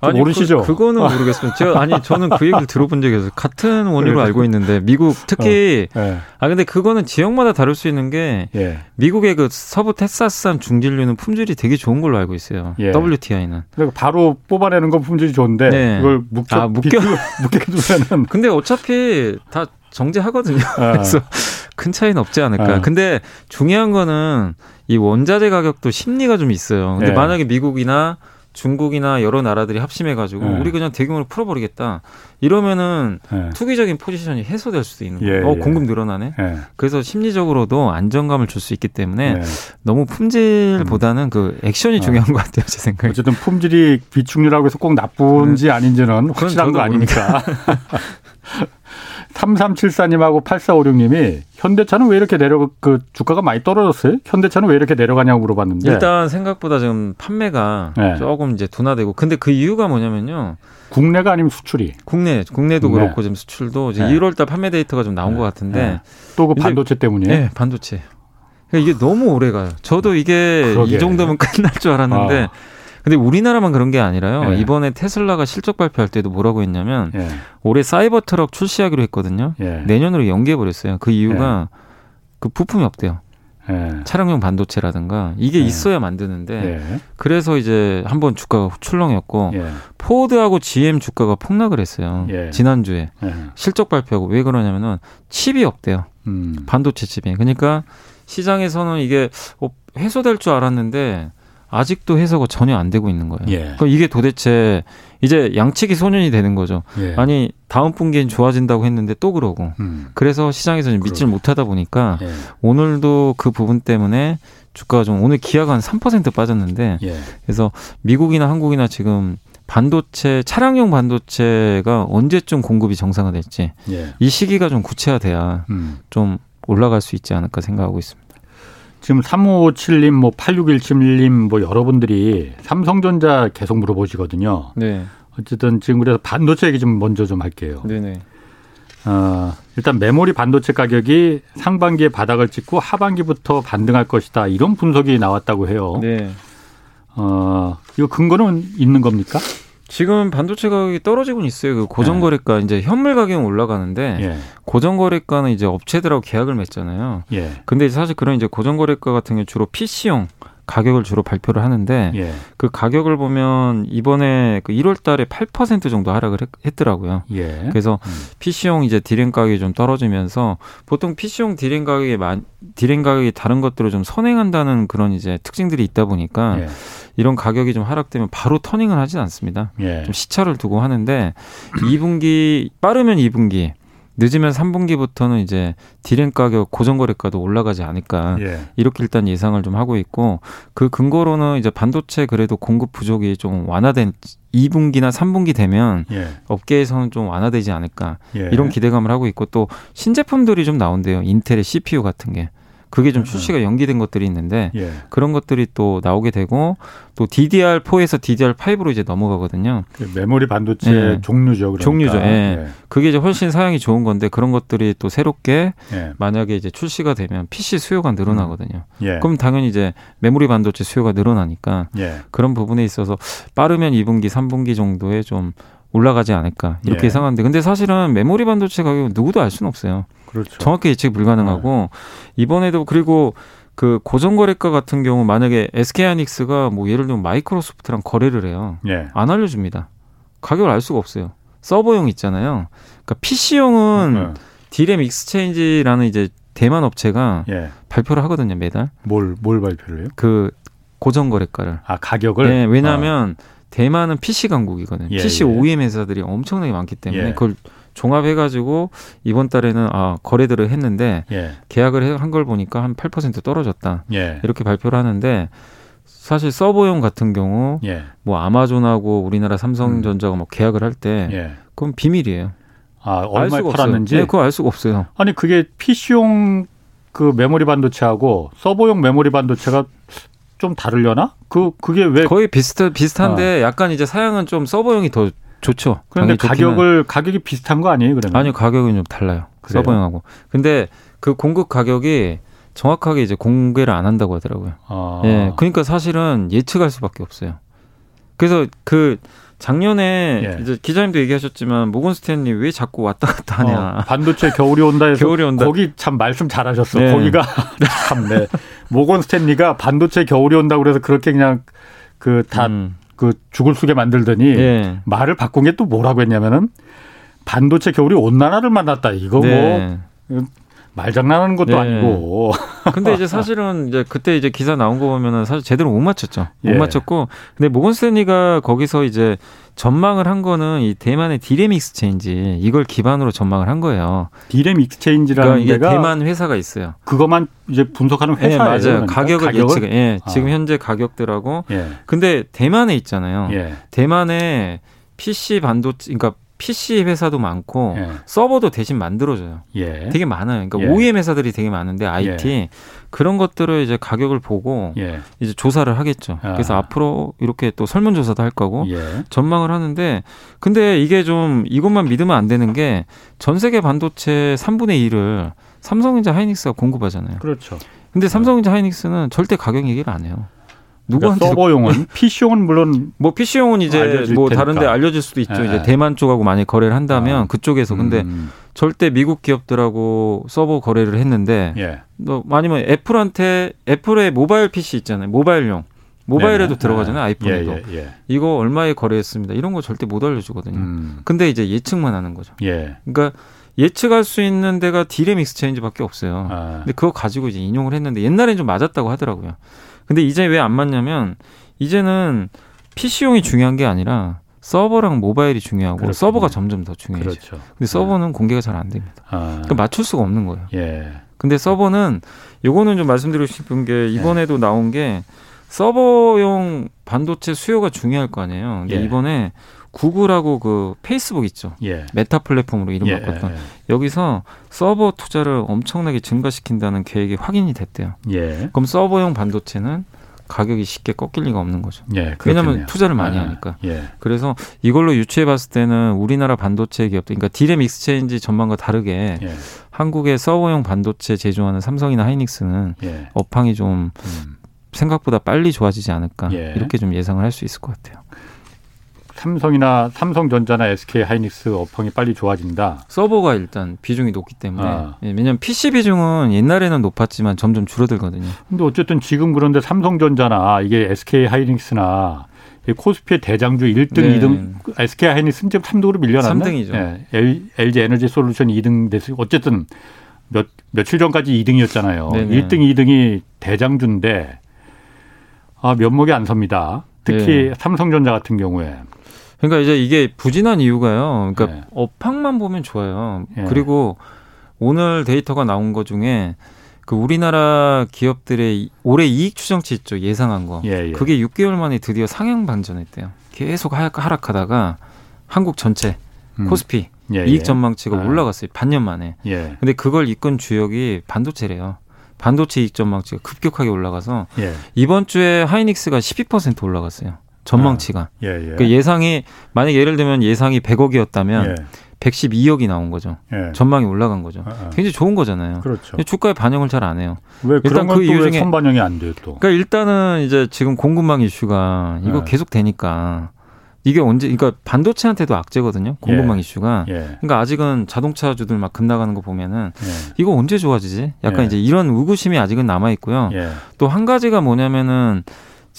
아니, 모르시죠? 그, 거는 모르겠어요. 제가 아니 저는 그 얘기를 들어본 적이 없어요. 같은 원유로 알고 있는데 미국 특히 어, 네. 아 근데 그거는 지역마다 다를 수 있는 게 예. 미국의 그 서부 텍사스산 중진류는 품질이 되게 좋은 걸로 알고 있어요. 예. WTI는. 그리고 바로 뽑아내는 건 품질이 좋은데 네. 그걸 묶여 아, 묶여 [LAUGHS] 묶여 두면은 근데 어차피 다 정제하거든요. 아. 그래서 큰 차이는 없지 않을까. 아. 근데 중요한 거는 이 원자재 가격도 심리가 좀 있어요. 근데 네. 만약에 미국이나 중국이나 여러 나라들이 합심해가지고 네. 우리 그냥 대규모로 풀어버리겠다. 이러면은 네. 투기적인 포지션이 해소될 수도 있는 거예요. 예, 어, 예. 공급 늘어나네. 예. 그래서 심리적으로도 안정감을 줄 수 있기 때문에 네. 너무 품질보다는 그 액션이 어. 중요한 것 같아요, 제 생각에. 어쨌든 품질이 비축류라고 해서 꼭 나쁜지 네. 아닌지는 확실한 거 아니니까. [LAUGHS] 3374님하고 8456님이 현대차는 왜 이렇게 내려 그 주가가 많이 떨어졌어요? 현대차는 왜 이렇게 내려가냐고 물어봤는데 일단 생각보다 지금 판매가 네. 조금 이제 둔화되고 근데 그 이유가 뭐냐면요. 국내가 아니면 수출이. 국내 국내도 국내. 그렇고 지금 수출도 이제 네. 1월 달 판매 데이터가 좀 나온 네. 것 같은데 네. 또그 반도체 때문이에요? 네, 반도체. 그러니까 이게 너무 오래 가요. 저도 이게 그러게. 이 정도면 [LAUGHS] 끝날 줄 알았는데 아. 근데 우리나라만 그런 게 아니라요. 예. 이번에 테슬라가 실적 발표할 때도 뭐라고 했냐면 예. 올해 사이버 트럭 출시하기로 했거든요. 예. 내년으로 연기해 버렸어요. 그 이유가 예. 그 부품이 없대요. 예. 차량용 반도체라든가 이게 예. 있어야 만드는데 그래서 이제 한번 주가가 출렁였고 포드하고 GM 주가가 폭락을 했어요. 지난주에 실적 발표하고 왜 그러냐면은 칩이 없대요. 음. 반도체 칩이. 그러니까 시장에서는 이게 어, 해소될 줄 알았는데 아직도 해석이 전혀 안 되고 있는 거예요. 예. 그럼 이게 도대체 이제 양측이 소년이 되는 거죠. 예. 아니 다음 분기엔 좋아진다고 했는데 또 그러고 음. 그래서 시장에서 믿질 못하다 보니까 예. 오늘도 그 부분 때문에 주가가 좀 오늘 기아가 한 3% 빠졌는데 예. 그래서 미국이나 한국이나 지금 반도체 차량용 반도체가 언제쯤 공급이 정상화될지 예. 이 시기가 좀 구체화돼야 음. 좀 올라갈 수 있지 않을까 생각하고 있습니다. 지금 3557님, 뭐 8617님, 뭐 여러분들이 삼성전자 계속 물어보시거든요. 네. 어쨌든 지금 그래서 반도체 얘기 좀 먼저 좀 할게요. 네네. 어, 일단 메모리 반도체 가격이 상반기에 바닥을 찍고 하반기부터 반등할 것이다. 이런 분석이 나왔다고 해요. 네. 어, 이거 근거는 있는 겁니까? 지금 반도체 가격이 떨어지고 있어요. 그 고정거래가 네. 이제 현물 가격은 올라가는데 예. 고정거래가는 이제 업체들하고 계약을 맺잖아요. 예. 근데 사실 그런 이제 고정거래가 같은 경우 주로 PC용 가격을 주로 발표를 하는데 예. 그 가격을 보면 이번에 그 1월 달에 8% 정도 하락을 했, 더라고요 예. 그래서 음. PC용 이제 디램 가격이 좀 떨어지면서 보통 PC용 디램 가격이 디램 가격이 다른 것들을 좀 선행한다는 그런 이제 특징들이 있다 보니까 예. 이런 가격이 좀 하락되면 바로 터닝을 하진 않습니다. 예. 좀 시차를 두고 하는데 2분기 빠르면 2분기 늦으면 3분기부터는 이제 디램 가격 고정거래가도 올라가지 않을까 예. 이렇게 일단 예상을 좀 하고 있고 그 근거로는 이제 반도체 그래도 공급 부족이 좀 완화된 2분기나 3분기 되면 예. 업계에서는 좀 완화되지 않을까 예. 이런 기대감을 하고 있고 또 신제품들이 좀 나온대요 인텔의 CPU 같은 게 그게 좀 출시가 연기된 것들이 있는데 예. 그런 것들이 또 나오게 되고 또 DDR4에서 DDR5로 이제 넘어가거든요. 그 메모리 반도체 예. 종류죠. 그러니까. 종류죠. 예. 예. 그게 이제 훨씬 사양이 좋은 건데 그런 것들이 또 새롭게 예. 만약에 이제 출시가 되면 PC 수요가 늘어나거든요. 음. 예. 그럼 당연히 이제 메모리 반도체 수요가 늘어나니까 예. 그런 부분에 있어서 빠르면 2분기, 3분기 정도에 좀 올라가지 않을까 이렇게 예. 예상하는데 근데 사실은 메모리 반도체 가격은 누구도 알 수는 없어요. 그렇죠. 정확히 예측 불가능하고 네. 이번에도 그리고 그 고정거래가 같은 경우 만약에 SK하이닉스가 뭐 예를 들면 마이크로소프트랑 거래를 해요. 예. 안 알려줍니다. 가격을 알 수가 없어요. 서버용 있잖아요. 그러니까 PC용은 네. 디램 익스체인지라는 이제 대만 업체가 예. 발표를 하거든요 매달. 뭘 뭘 발표를 해요? 그 고정거래가를. 아 가격을? 네, 왜냐하면 어. 대만은 PC 강국이거든요. 예, PC 예. OEM 회사들이 엄청나게 많기 때문에 예. 그걸 종합해가지고 이번 달에는 아 거래들을 했는데 예. 계약을 한 걸 보니까 한 8% 떨어졌다. 예. 이렇게 발표를 하는데 사실 서버용 같은 경우 예. 뭐 아마존하고 우리나라 삼성전자가 음. 뭐 계약을 할때 예. 그건 비밀이에요. 아 얼마에 팔았는지? 네, 그거 알 수가 없어요. 아니 그게 PC용 그 메모리 반도체하고 서버용 메모리 반도체가 좀 다르려나? 그 그게 왜 거의 비슷 비슷한데 어. 약간 이제 사양은 좀 서버용이 더 좋죠. 그런데 가격을 가격이 비슷한 거 아니에요, 그러면? 아니요, 가격은 좀 달라요. 그래요? 서버용하고. 근데 그 공급 가격이 정확하게 이제 공개를 안 한다고 하더라고요. 아. 예. 그러니까 사실은 예측할 수밖에 없어요. 그래서 그 작년에 예. 이제 기자님도 얘기하셨지만 모건 스탠리 왜 자꾸 왔다 갔다 하냐. 어, 반도체 겨울이 온다 해서 [LAUGHS] 겨울이 온다. 거기 참 말씀 잘하셨어. 네. 거기가 [LAUGHS] 참 네. 모건 스탠리가 반도체 겨울이 온다 그래서 그렇게 그냥 그다 음. 그 죽을 쑤게 만들더니 예. 말을 바꾼 게 또 뭐라고 했냐면은 반도체 겨울이 온난화를 만났다. 이거 뭐 네. 뭐 말장난하는 것도 네. 아니고. [LAUGHS] 근데 이제 사실은 이제 그때 이제 기사 나온 거 보면은 사실 제대로 못 맞췄죠. 못 예. 맞췄고 근데 모건 스탠리가 거기서 이제 전망을 한 거는 이 대만의 디램 익스체인지 이걸 기반으로 전망을 한 거예요. 디램 익스체인지라는 그러니까 데가 대만 회사가 있어요. 그것만 이제 분석하는 회사예요. 네, 맞아요. 그러니까? 가격을, 가격을? 예측. 예. 아. 지금 현재 가격들하고 예. 근데 대만에 있잖아요. 예. 대만에 PC 반도체 그러니까 PC 회사도 많고 예. 서버도 대신 만들어줘요. 예. 되게 많아요. 그러니까 예. OEM 회사들이 되게 많은데 IT 예. 그런 것들을 이제 가격을 보고 예. 이제 조사를 하겠죠. 아. 그래서 앞으로 이렇게 또 설문조사도 할 거고 예. 전망을 하는데 근데 이게 좀 이것만 믿으면 안 되는 게 전 세계 반도체 3분의 1을 삼성전자 하이닉스가 공급하잖아요. 그렇죠. 근데 삼성전자 하이닉스는 절대 가격 얘기를 안 해요. 누구한테 그러니까 서버용은 [LAUGHS] PC용은 물론 뭐 PC용은 이제 뭐 테니까. 다른데 알려질 수도 있죠. 예. 이제 대만 쪽하고 많이 거래를 한다면 아. 그쪽에서 근데 음. 절대 미국 기업들하고 서버 거래를 했는데 예. 뭐 아니면 애플한테 애플의 모바일 PC 있잖아요. 모바일용 모바일에도 네 들어가잖아요. 네. 아이폰에도 예, 예, 예, 이거 얼마에 거래했습니다. 이런 거 절대 못 알려주거든요. 음. 근데 이제 예측만 하는 거죠. 예. 그러니까 예측할 수 있는 데가 디램 익스체인지밖에 없어요. 아. 근데 그거 가지고 이제 인용을 했는데 옛날엔 좀 맞았다고 하더라고요. 근데 이제 왜 안 맞냐면 이제는 PC용이 중요한 게 아니라 서버랑 모바일이 중요하고 그렇군요. 서버가 점점 더 중요해져. 그렇죠. 근데 서버는 네. 공개가 잘 안 됩니다. 아. 그러니까 맞출 수가 없는 거예요. 예. 근데 서버는 요거는 좀 말씀드리고 싶은 게 이번에도 예. 나온 게 서버용 반도체 수요가 중요할 거 아니에요. 근데 예. 이번에 구글하고 그 페이스북 있죠. 예. 메타 플랫폼으로 이름 예, 바꿨던 예, 예. 여기서 서버 투자를 엄청나게 증가시킨다는 계획이 확인이 됐대요. 예. 그럼 서버용 반도체는 가격이 쉽게 꺾일 리가 없는 거죠. 예, 왜냐하면 투자를 많이 아, 하니까. 예. 그래서 이걸로 유추해 봤을 때는 우리나라 반도체 기업들, 그러니까 디램 익스체인지 전망과 다르게 예. 한국의 서버용 반도체 제조하는 삼성이나 하이닉스는 예. 업황이 좀 음. 생각보다 빨리 좋아지지 않을까 예. 이렇게 좀 예상을 할 수 있을 것 같아요. 삼성이나 삼성전자나 SK 하이닉스 업황이 빨리 좋아진다. 서버가 일단 비중이 높기 때문에 아. 예, 왜냐하면 PC 비중은 옛날에는 높았지만 점점 줄어들거든요. 근데 어쨌든 지금 그런데 삼성전자나 이게 SK 하이닉스나 코스피의 대장주 1등, 네. 2등 SK 하이닉스는 지금 3등으로 밀려났나? 3등이죠. 네. LG 에너지 솔루션 2등 됐어요. 어쨌든 몇 며칠 전까지 2등이었잖아요. 네네. 1등, 2등이 대장주인데 아, 면목이 안 섭니다. 특히 네. 삼성전자 같은 경우에 그러니까 이제 이게 부진한 이유가요. 그러니까 네. 업황만 보면 좋아요. 네. 그리고 오늘 데이터가 나온 것 중에 그 우리나라 기업들의 올해 이익 추정치 있죠 예상한 거. 예, 예. 그게 6개월 만에 드디어 상향 반전했대요. 계속 하락하다가 한국 전체 음. 코스피 예, 이익 예. 전망치가 아. 올라갔어요 반년 만에. 예. 근데 그걸 이끈 주역이 반도체래요. 반도체 이익 전망치가 급격하게 올라가서 예. 이번 주에 하이닉스가 12% 올라갔어요. 전망치가. 아, 예, 예. 그 예상이 만약 예를 들면 예상이 100억이었다면 예. 112억이 나온 거죠. 예. 전망이 올라간 거죠. 아, 아. 굉장히 좋은 거잖아요. 그렇죠. 주가에 반영을 잘 안 해요. 왜 일단 그 이유 중에 선반영이 안 돼요, 또. 그러니까 일단은 이제 지금 공급망 이슈가 이거 예. 계속 되니까 이게 언제 그러니까 반도체한테도 악재거든요. 공급망 예. 이슈가. 예. 그러니까 아직은 자동차주들 막 급나가는 거 보면은 예. 이거 언제 좋아지지? 약간 예. 이제 이런 의구심이 아직은 남아 있고요. 예. 또한 가지가 뭐냐면은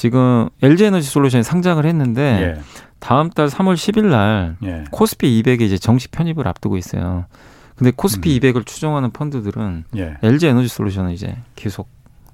지금 LG 에너지 솔루션이 상장을 했는데 예. 다음 달 3월 10일 날 예. 코스피 200에 이제 정식 편입을 앞두고 있어요. 근데 코스피 음. 200을 추정하는 펀드들은 예. LG 에너지 솔루션을 이제 계속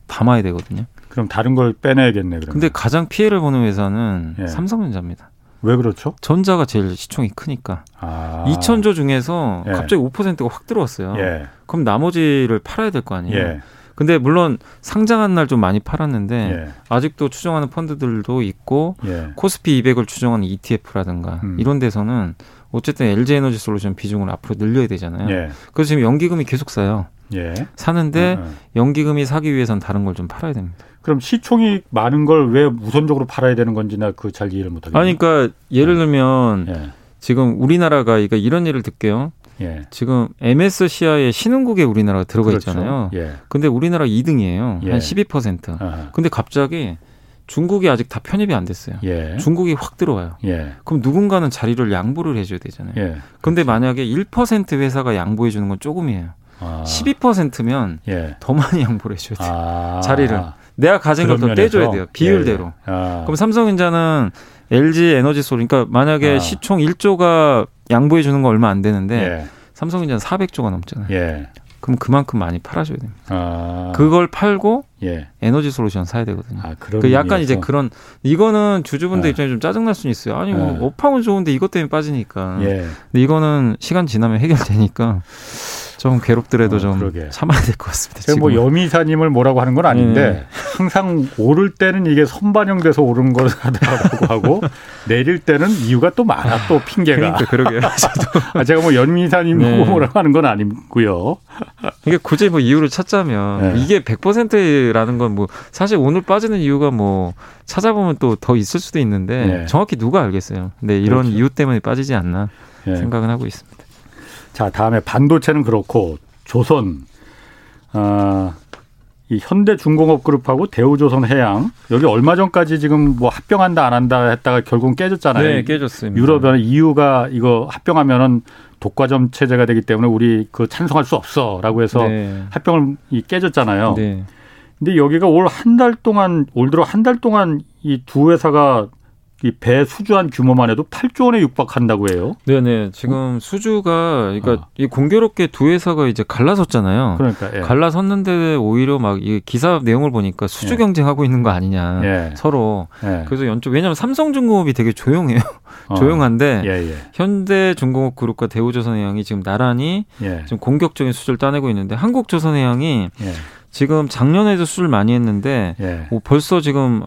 담아야 되거든요. 그럼 다른 걸 빼내야겠네. 그러면. 근데 가장 피해를 보는 회사는 예. 삼성전자입니다. 왜 그렇죠? 전자가 제일 시총이 크니까. 아. 2천조 중에서 예. 갑자기 5%가 확 들어왔어요. 예. 그럼 나머지를 팔아야 될 거 아니에요. 예. 근데 물론 상장한 날 좀 많이 팔았는데 예. 아직도 추정하는 펀드들도 있고 예. 코스피 200을 추정하는 ETF라든가 음. 이런 데서는 어쨌든 LG 에너지 솔루션 비중을 앞으로 늘려야 되잖아요. 예. 그래서 지금 연기금이 계속 쌓여. 예. 사는데 음, 음. 연기금이 사기 위해선 다른 걸 좀 팔아야 됩니다. 그럼 시총이 많은 걸 왜 우선적으로 팔아야 되는 건지나 그 잘 이해를 못 하겠네요. 아니, 그러니까 예를 들면 예. 지금 우리나라가 이런 예를 들게요. 예. 지금 MSCI의 신흥국에 우리나라가 들어가 그렇죠. 있잖아요. 예. 근데 우리나라 2등이에요. 예. 한 12%. 아하. 근데 갑자기 중국이 아직 다 편입이 안 됐어요. 예. 중국이 확 들어와요. 예. 그럼 누군가는 자리를 양보를 해줘야 되잖아요. 예. 근데 그렇죠. 만약에 1% 회사가 양보해 주는 건 조금이에요. 아. 12%면 예. 더 많이 양보를 해줘야 돼요. 아. 자리를. 내가 가진 걸 더 떼줘야 돼요. 비율대로. 예. 아. 그럼 삼성전자는 LG 에너지 솔 그러니까 만약에 아. 시총 1조가 양보해 주는 거 얼마 안 되는데 예. 삼성전자는 400조가 넘잖아요. 예. 그럼 그만큼 많이 팔아줘야 됩니다. 아. 그걸 팔고 예. 에너지 솔루션 사야 되거든요. 아, 그 약간 이제 그런 이거는 주주분들 아. 입장에 좀 짜증 날 수는 있어요. 아니 뭐 아. 업황은 좋은데 이것 때문에 빠지니까. 예. 근데 이거는 시간 지나면 해결되니까 좀 괴롭더라도 어, 좀 그러게. 참아야 될 것 같습니다. 제가 뭐 여미사님을 뭐라고 하는 건 아닌데 네. 항상 오를 때는 이게 선반영돼서 오른 거라고 하고 [LAUGHS] 내릴 때는 이유가 또 많아 또 핑계가. 그러니까 그러게요. 아, 제가 뭐 연미사님 네. 뭐라고 하는 건 아니고요. 이게 굳이 뭐 이유를 찾자면 네. 이게 100%라는 건 뭐 사실 오늘 빠지는 이유가 뭐 찾아보면 또 더 있을 수도 있는데 네. 정확히 누가 알겠어요. 근데 이런 그렇죠. 이유 때문에 빠지지 않나 네. 생각은 하고 있습니다. 자, 다음에 반도체는 그렇고 조선 어, 이 현대중공업그룹하고 대우조선해양 여기 얼마 전까지 지금 뭐 합병한다 안 한다 했다가 결국은 깨졌잖아요. 네, 깨졌습니다. 유럽은 이유가 이거 합병하면은 독과점 체제가 되기 때문에 우리 그 찬성할 수 없어라고 해서 네. 합병을 깨졌잖아요. 네. 근데 여기가 올 한 달 동안 올 들어 한 달 동안 이 두 회사가 이배 수주한 규모만 해도 8조 원에 육박한다고 해요. 네네. 지금 어? 수주가 그러니까 어. 이 공교롭게 두 회사가 이제 갈라섰잖아요. 그러니까 예. 갈라섰는데 오히려 막 이 기사 내용을 보니까 수주 예. 경쟁하고 있는 거 아니냐 예. 서로. 예. 그래서 연쪽 왜냐하면 삼성중공업이 되게 조용해요. [LAUGHS] 어. 조용한데 예, 예. 현대중공업 그룹과 대우조선해양이 지금 나란히 지금 공격적인 수주를 따내고 있는데 한국조선해양이 지금 작년에도 수주를 많이 했는데 뭐 벌써 지금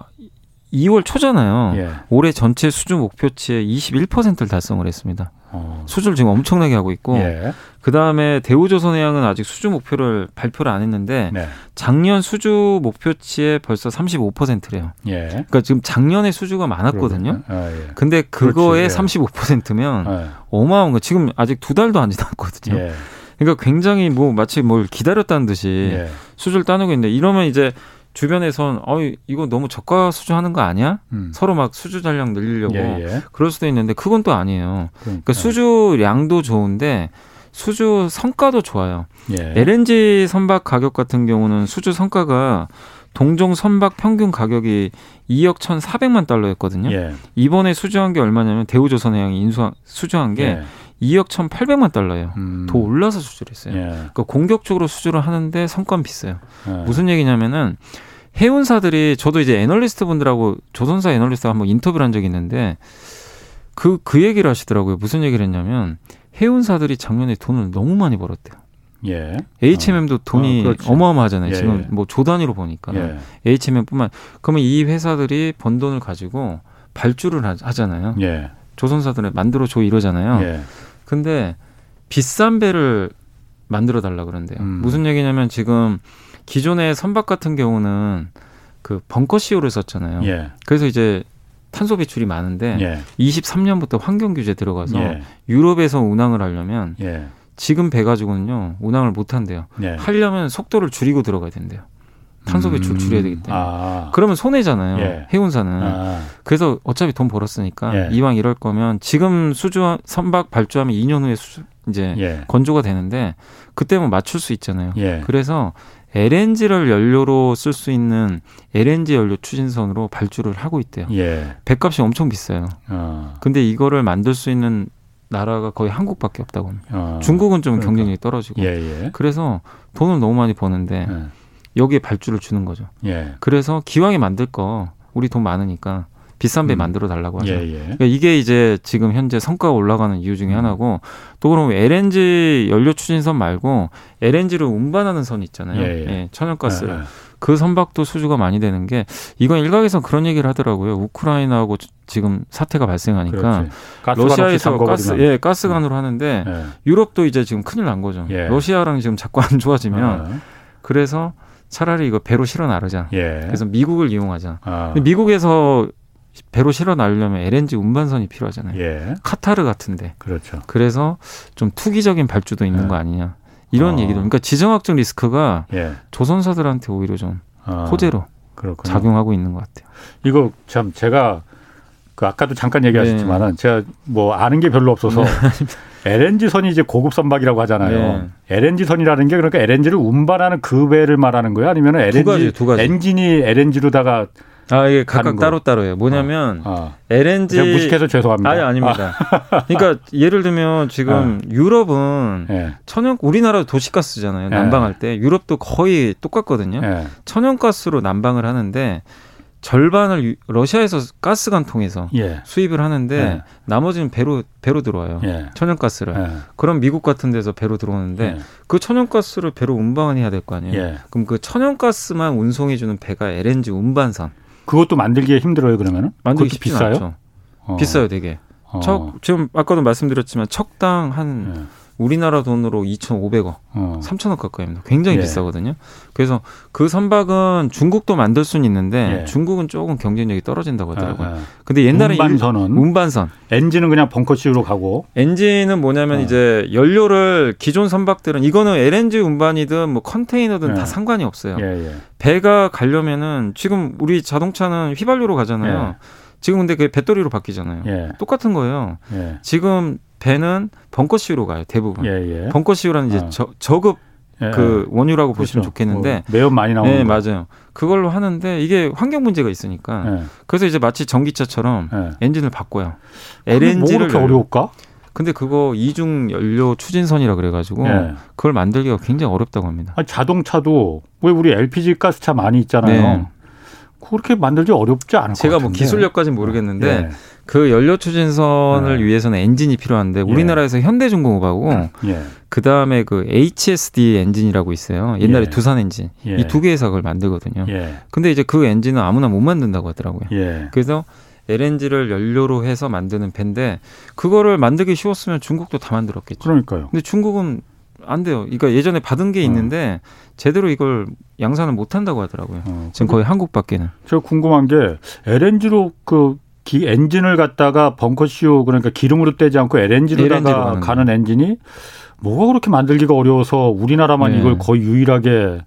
2월 초잖아요. 예. 올해 전체 수주 목표치의 21%를 달성을 했습니다. 어. 수주를 지금 엄청나게 하고 있고 예. 그 다음에 대우조선해양은 아직 수주 목표를 발표를 안 했는데 네. 작년 수주 목표치에 벌써 35%래요. 예. 그러니까 지금 작년에 수주가 많았거든요. 아, 예. 근데 그거에 그렇지, 35%면 예. 어마어마한 거. 지금 아직 두 달도 안 지났거든요. 예. 그러니까 굉장히 뭐 마치 뭘 기다렸다는 듯이 예. 수주를 따내고 있는데 이러면 이제 주변에선 어 이거 너무 저가 수주하는 거 아니야? 음. 서로 막 수주 잔량 늘리려고 예, 예. 그럴 수도 있는데 그건 또 아니에요. 그러니까, 그러니까 수주량도 좋은데 수주 성과도 좋아요. 예. LNG 선박 가격 같은 경우는 수주 성과가 동종 선박 평균 가격이 2억 1,400만 달러였거든요. 예. 이번에 수주한 게 얼마냐면 대우조선해양이 인수 수주한 게 2억 1,800만 달러예요. 음. 더 올라서 수주를 했어요. 예. 그러니까 공격적으로 수주를 하는데 성과는 비싸요. 예. 무슨 얘기냐면은 해운사들이 저도 이제 애널리스트 분들하고 조선사 애널리스트가 한번 인터뷰를 한 적이 있는데 그, 그 얘기를 하시더라고요. 무슨 얘기를 했냐면 해운사들이 작년에 돈을 너무 많이 벌었대요. 예. HMM도 어. 돈이 어, 어마어마하잖아요. 예, 지금 예. 뭐조 단위로 보니까 예. HMM뿐만 그러면 이 회사들이 번 돈을 가지고 발주를 하잖아요. 예. 조선사들을 만들어 줘 이러잖아요. 예. 근데 비싼 배를 만들어 달라 그런데요. 음. 무슨 얘기냐면 지금 기존의 선박 같은 경우는 그 벙커시오를 썼잖아요. 예. 그래서 이제 탄소 배출이 많은데 예. 23년부터 환경 규제 들어가서 예. 유럽에서 운항을 하려면 예. 지금 배 가지고는요 운항을 못 한대요. 예. 하려면 속도를 줄이고 들어가야 된대요. 탄소 배출 음. 줄여야 되기 때문에. 아. 그러면 손해잖아요. 예. 해운사는. 아. 그래서 어차피 돈 벌었으니까 예. 이왕 이럴 거면 지금 수주 선박 발주하면 2년 후에 수주 이제 예. 건조가 되는데 그때면 맞출 수 있잖아요. 예. 그래서 LNG를 연료로 쓸 수 있는 LNG 연료 추진선으로 발주를 하고 있대요. 예. 배값이 엄청 비싸요. 어. 근데 이거를 만들 수 있는 나라가 거의 한국밖에 없다고 합니다. 어. 중국은 좀 그러니까. 경쟁력이 떨어지고. 예, 예. 그래서 돈을 너무 많이 버는데 예. 여기에 발주를 주는 거죠. 예. 그래서 기왕에 만들 거 우리 돈 많으니까 비싼 배 음. 만들어 달라고 하죠. 예, 예. 그러니까 이게 이제 지금 현재 성과가 올라가는 이유 중에 음. 하나고 또 그럼 LNG 연료 추진선 말고 LNG를 운반하는 선 있잖아요. 예, 예. 예 천연가스를. 예, 예. 그 선박도 수주가 많이 되는 게 이건 일각에서 그런 얘기를 하더라고요. 우크라이나하고 지금 사태가 발생하니까 러시아에서 가스 예 가스관으로 음. 하는데 유럽도 이제 지금 큰일 난 거죠. 러시아랑 지금 자꾸 안 좋아지면 그래서 차라리 이거 배로 실어 나르자. 예. 그래서 미국을 이용하자. 아. 미국에서 배로 실어 나르려면 LNG 운반선이 필요하잖아요. 예. 카타르 같은데. 그렇죠. 그래서 좀 투기적인 발주도 있는 예. 거 아니냐. 이런 어. 얘기도. 그러니까 지정학적 리스크가 예. 조선사들한테 오히려 좀 아. 호재로 그렇군요. 작용하고 있는 것 같아요. 이거 참 제가 그 아까도 잠깐 얘기하셨지만은 네. 제가 뭐 아는 게 별로 없어서 네. LNG 선이 이제 고급 선박이라고 하잖아요. 네. LNG 선이라는 게 그러니까 LNG를 운반하는 그 배를 말하는 거예요? 아니면 LNG 두 가지, 두 가지. 엔진이 LNG로다가 아, 이게 각각 따로 따로예요. 뭐냐면 어, 어. LNG 무식해서 죄송합니다. 아니 아닙니다. 아. [LAUGHS] 그러니까 예를 들면 지금 어. 유럽은 예. 천연 우리나라도 도시가스잖아요. 예. 난방할 때 유럽도 거의 똑같거든요. 예. 천연가스로 난방을 하는데 절반을 러시아에서 가스관 통해서 예. 수입을 하는데 예. 나머지는 배로 배로 들어와요. 예. 천연가스를. 예. 그럼 미국 같은 데서 배로 들어오는데 예. 그 천연가스를 배로 운반을 해야 될 거 아니에요. 예. 그럼 그 천연가스만 운송해 주는 배가 LNG 운반선. 그것도 만들기 힘들어요, 그러면은? 만들기 비싸요? 어. 비싸요, 되게. 어. 척 지금 아까도 말씀드렸지만 척당 한 우리나라 돈으로 2,500억, 어. 3천억 가까이입니다. 굉장히 예. 비싸거든요. 그래서 그 선박은 중국도 만들 수는 있는데 예. 중국은 조금 경쟁력이 떨어진다고 하더라고요. 예, 예. 근데 옛날에 운반선은 운반선 엔진은 그냥 벙커식으로 가고 엔진은 뭐냐면 어. 이제 연료를 기존 선박들은 이거는 LNG 운반이든 뭐 컨테이너든 다 예. 상관이 없어요. 예, 배가 가려면은 지금 우리 자동차는 휘발유로 가잖아요. 지금 근데 그 배터리로 바뀌잖아요. 예. 똑같은 거예요. 예. 지금 배는 벙커시우로 가요 대부분. 예, 예. 벙커시우라는 이제 어. 저, 저급 예. 그 원유라고 그렇죠. 보시면 좋겠는데 뭐 매연 많이 나오는 네, 거. 맞아요. 그걸로 하는데 이게 환경 문제가 있으니까 예. 그래서 이제 마치 전기차처럼 예. 엔진을 바꿔요. LNG를 뭐 그렇게 어려울까? 근데 그거 이중 연료 추진선이라 그래가지고 예. 그걸 만들기가 굉장히 어렵다고 합니다. 아니, 자동차도 왜 우리 LPG 가스차 많이 있잖아요. 네. 그렇게 만들기 어렵지 않을 것 제가 뭐 기술력까지는 모르겠는데 예. 그 연료 추진선을 예. 위해서는 엔진이 필요한데 예. 우리나라에서 현대중공업하고 예. 그 다음에 그 HSD 엔진이라고 있어요. 옛날에 예. 두산 엔진 이 두 개 회사가 그걸 만들거든요. 근데 이제 그 엔진은 아무나 못 만든다고 하더라고요. 그래서 LNG를 연료로 해서 만드는 배인데 그거를 만들기 쉬웠으면 중국도 다 만들었겠죠. 그러니까요. 근데 중국은 안 돼요. 그러니까 예전에 받은 게 어. 있는데 어. 제대로 이걸 양산을 못 한다고 하더라고요. 어. 지금 거의 한국밖에는. 저 궁금한 게 LNG로 그 기, 엔진을 갖다가 벙커쇼 그러니까 기름으로 떼지 않고 LNG로다가 가는 엔진이 뭐가 그렇게 만들기가 어려워서 우리나라만 네. 이걸 거의 유일하게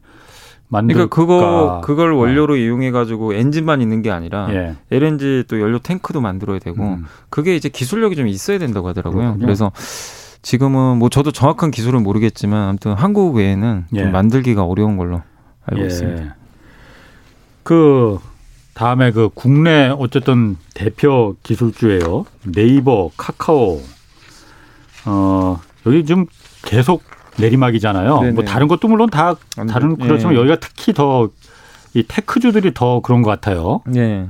만들까? 그러니까 그거 그걸 어. 원료로 어. 이용해 가지고 엔진만 있는 게 아니라 예. LNG 또 연료 탱크도 만들어야 되고 음. 그게 이제 기술력이 좀 있어야 된다고 하더라고요. 그렇군요. 그래서 지금은 뭐 저도 정확한 기술은 모르겠지만 아무튼 한국 외에는 예. 좀 만들기가 어려운 걸로 알고 예. 있습니다. 그 다음에 그 국내 어쨌든 대표 기술주예요. 네이버, 카카오. 어, 여기 좀 계속 내리막이잖아요. 네네. 뭐 다른 것도 물론 다 다른 그렇지만 예. 여기가 특히 더 이 테크주들이 더 그런 것 같아요. 네.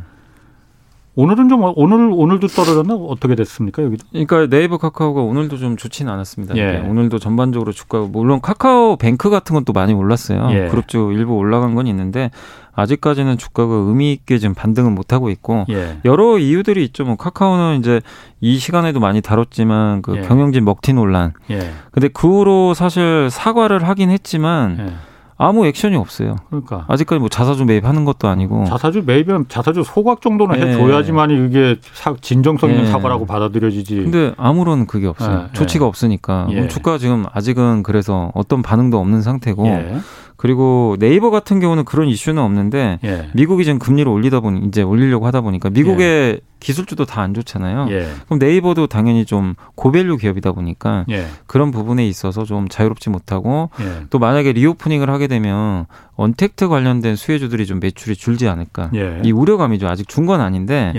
오늘은 좀 오늘 오늘도 떨어졌나 어떻게 됐습니까 여기도? 그러니까 네이버 카카오가 오늘도 좀 좋지는 않았습니다. 예. 오늘도 전반적으로 주가 물론 카카오 뱅크 같은 건또 많이 올랐어요. 예. 그룹주 일부 올라간 건 있는데 아직까지는 주가가 의미 있게 지금 반등은 못 하고 있고 예. 여러 이유들이 있죠. 뭐 카카오는 이제 이 시간에도 많이 다뤘지만 그 예. 경영진 먹튀 논란. 예. 근데 그 후로 사실 사과를 하긴 했지만 예. 아무 액션이 없어요. 그러니까 아직까지 뭐 자사주 매입하는 것도 아니고 자사주 매입은 자사주 소각 정도는 네. 해줘야지만 이게 사, 진정성 있는 네. 사과라고 받아들여지지. 근데 아무런 그게 없어요. 네. 조치가 없으니까 예. 주가 지금 아직은 그래서 어떤 반응도 없는 상태고 예. 그리고 네이버 같은 경우는 그런 이슈는 없는데 예. 미국이 지금 금리를 올리다 보니 이제 올리려고 하다 보니까 미국의 예. 기술주도 다 안 좋잖아요. 예. 그럼 네이버도 당연히 좀 고밸류 기업이다 보니까 예. 그런 부분에 있어서 좀 자유롭지 못하고 예. 또 만약에 리오프닝을 하게 되면 언택트 관련된 수혜주들이 좀 매출이 줄지 않을까 예. 이 우려감이죠. 아직 준 건 아닌데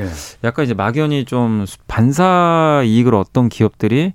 약간 이제 막연히 좀 반사 이익을 얻던 기업들이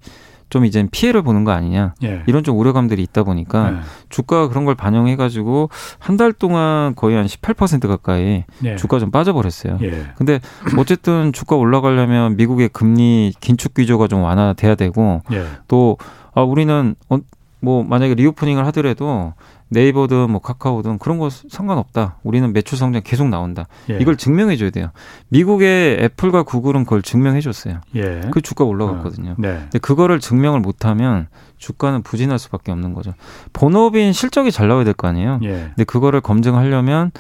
좀 이제 피해를 보는 거 아니냐 예. 이런 좀 우려감들이 있다 보니까 예. 주가가 그런 걸 반영해 가지고 한 달 동안 거의 한 18% 가까이 예. 주가 좀 빠져버렸어요. 예. 근데 어쨌든 주가 올라가려면 미국의 금리 긴축 기조가 좀 완화돼야 되고 예. 또 아, 우리는 어, 뭐 만약에 리오프닝을 하더라도 네이버든 뭐 카카오든 그런 거 상관없다. 우리는 매출 성장 계속 나온다. 예. 이걸 증명해 줘야 돼요. 미국의 애플과 구글은 그걸 증명해 줬어요. 예. 그 주가 올라갔거든요. 어. 네. 근데 그거를 증명을 못 하면 주가는 부진할 수밖에 없는 거죠. 본업인 실적이 잘 나와야 될 거 아니에요. 예. 근데 그거를 검증하려면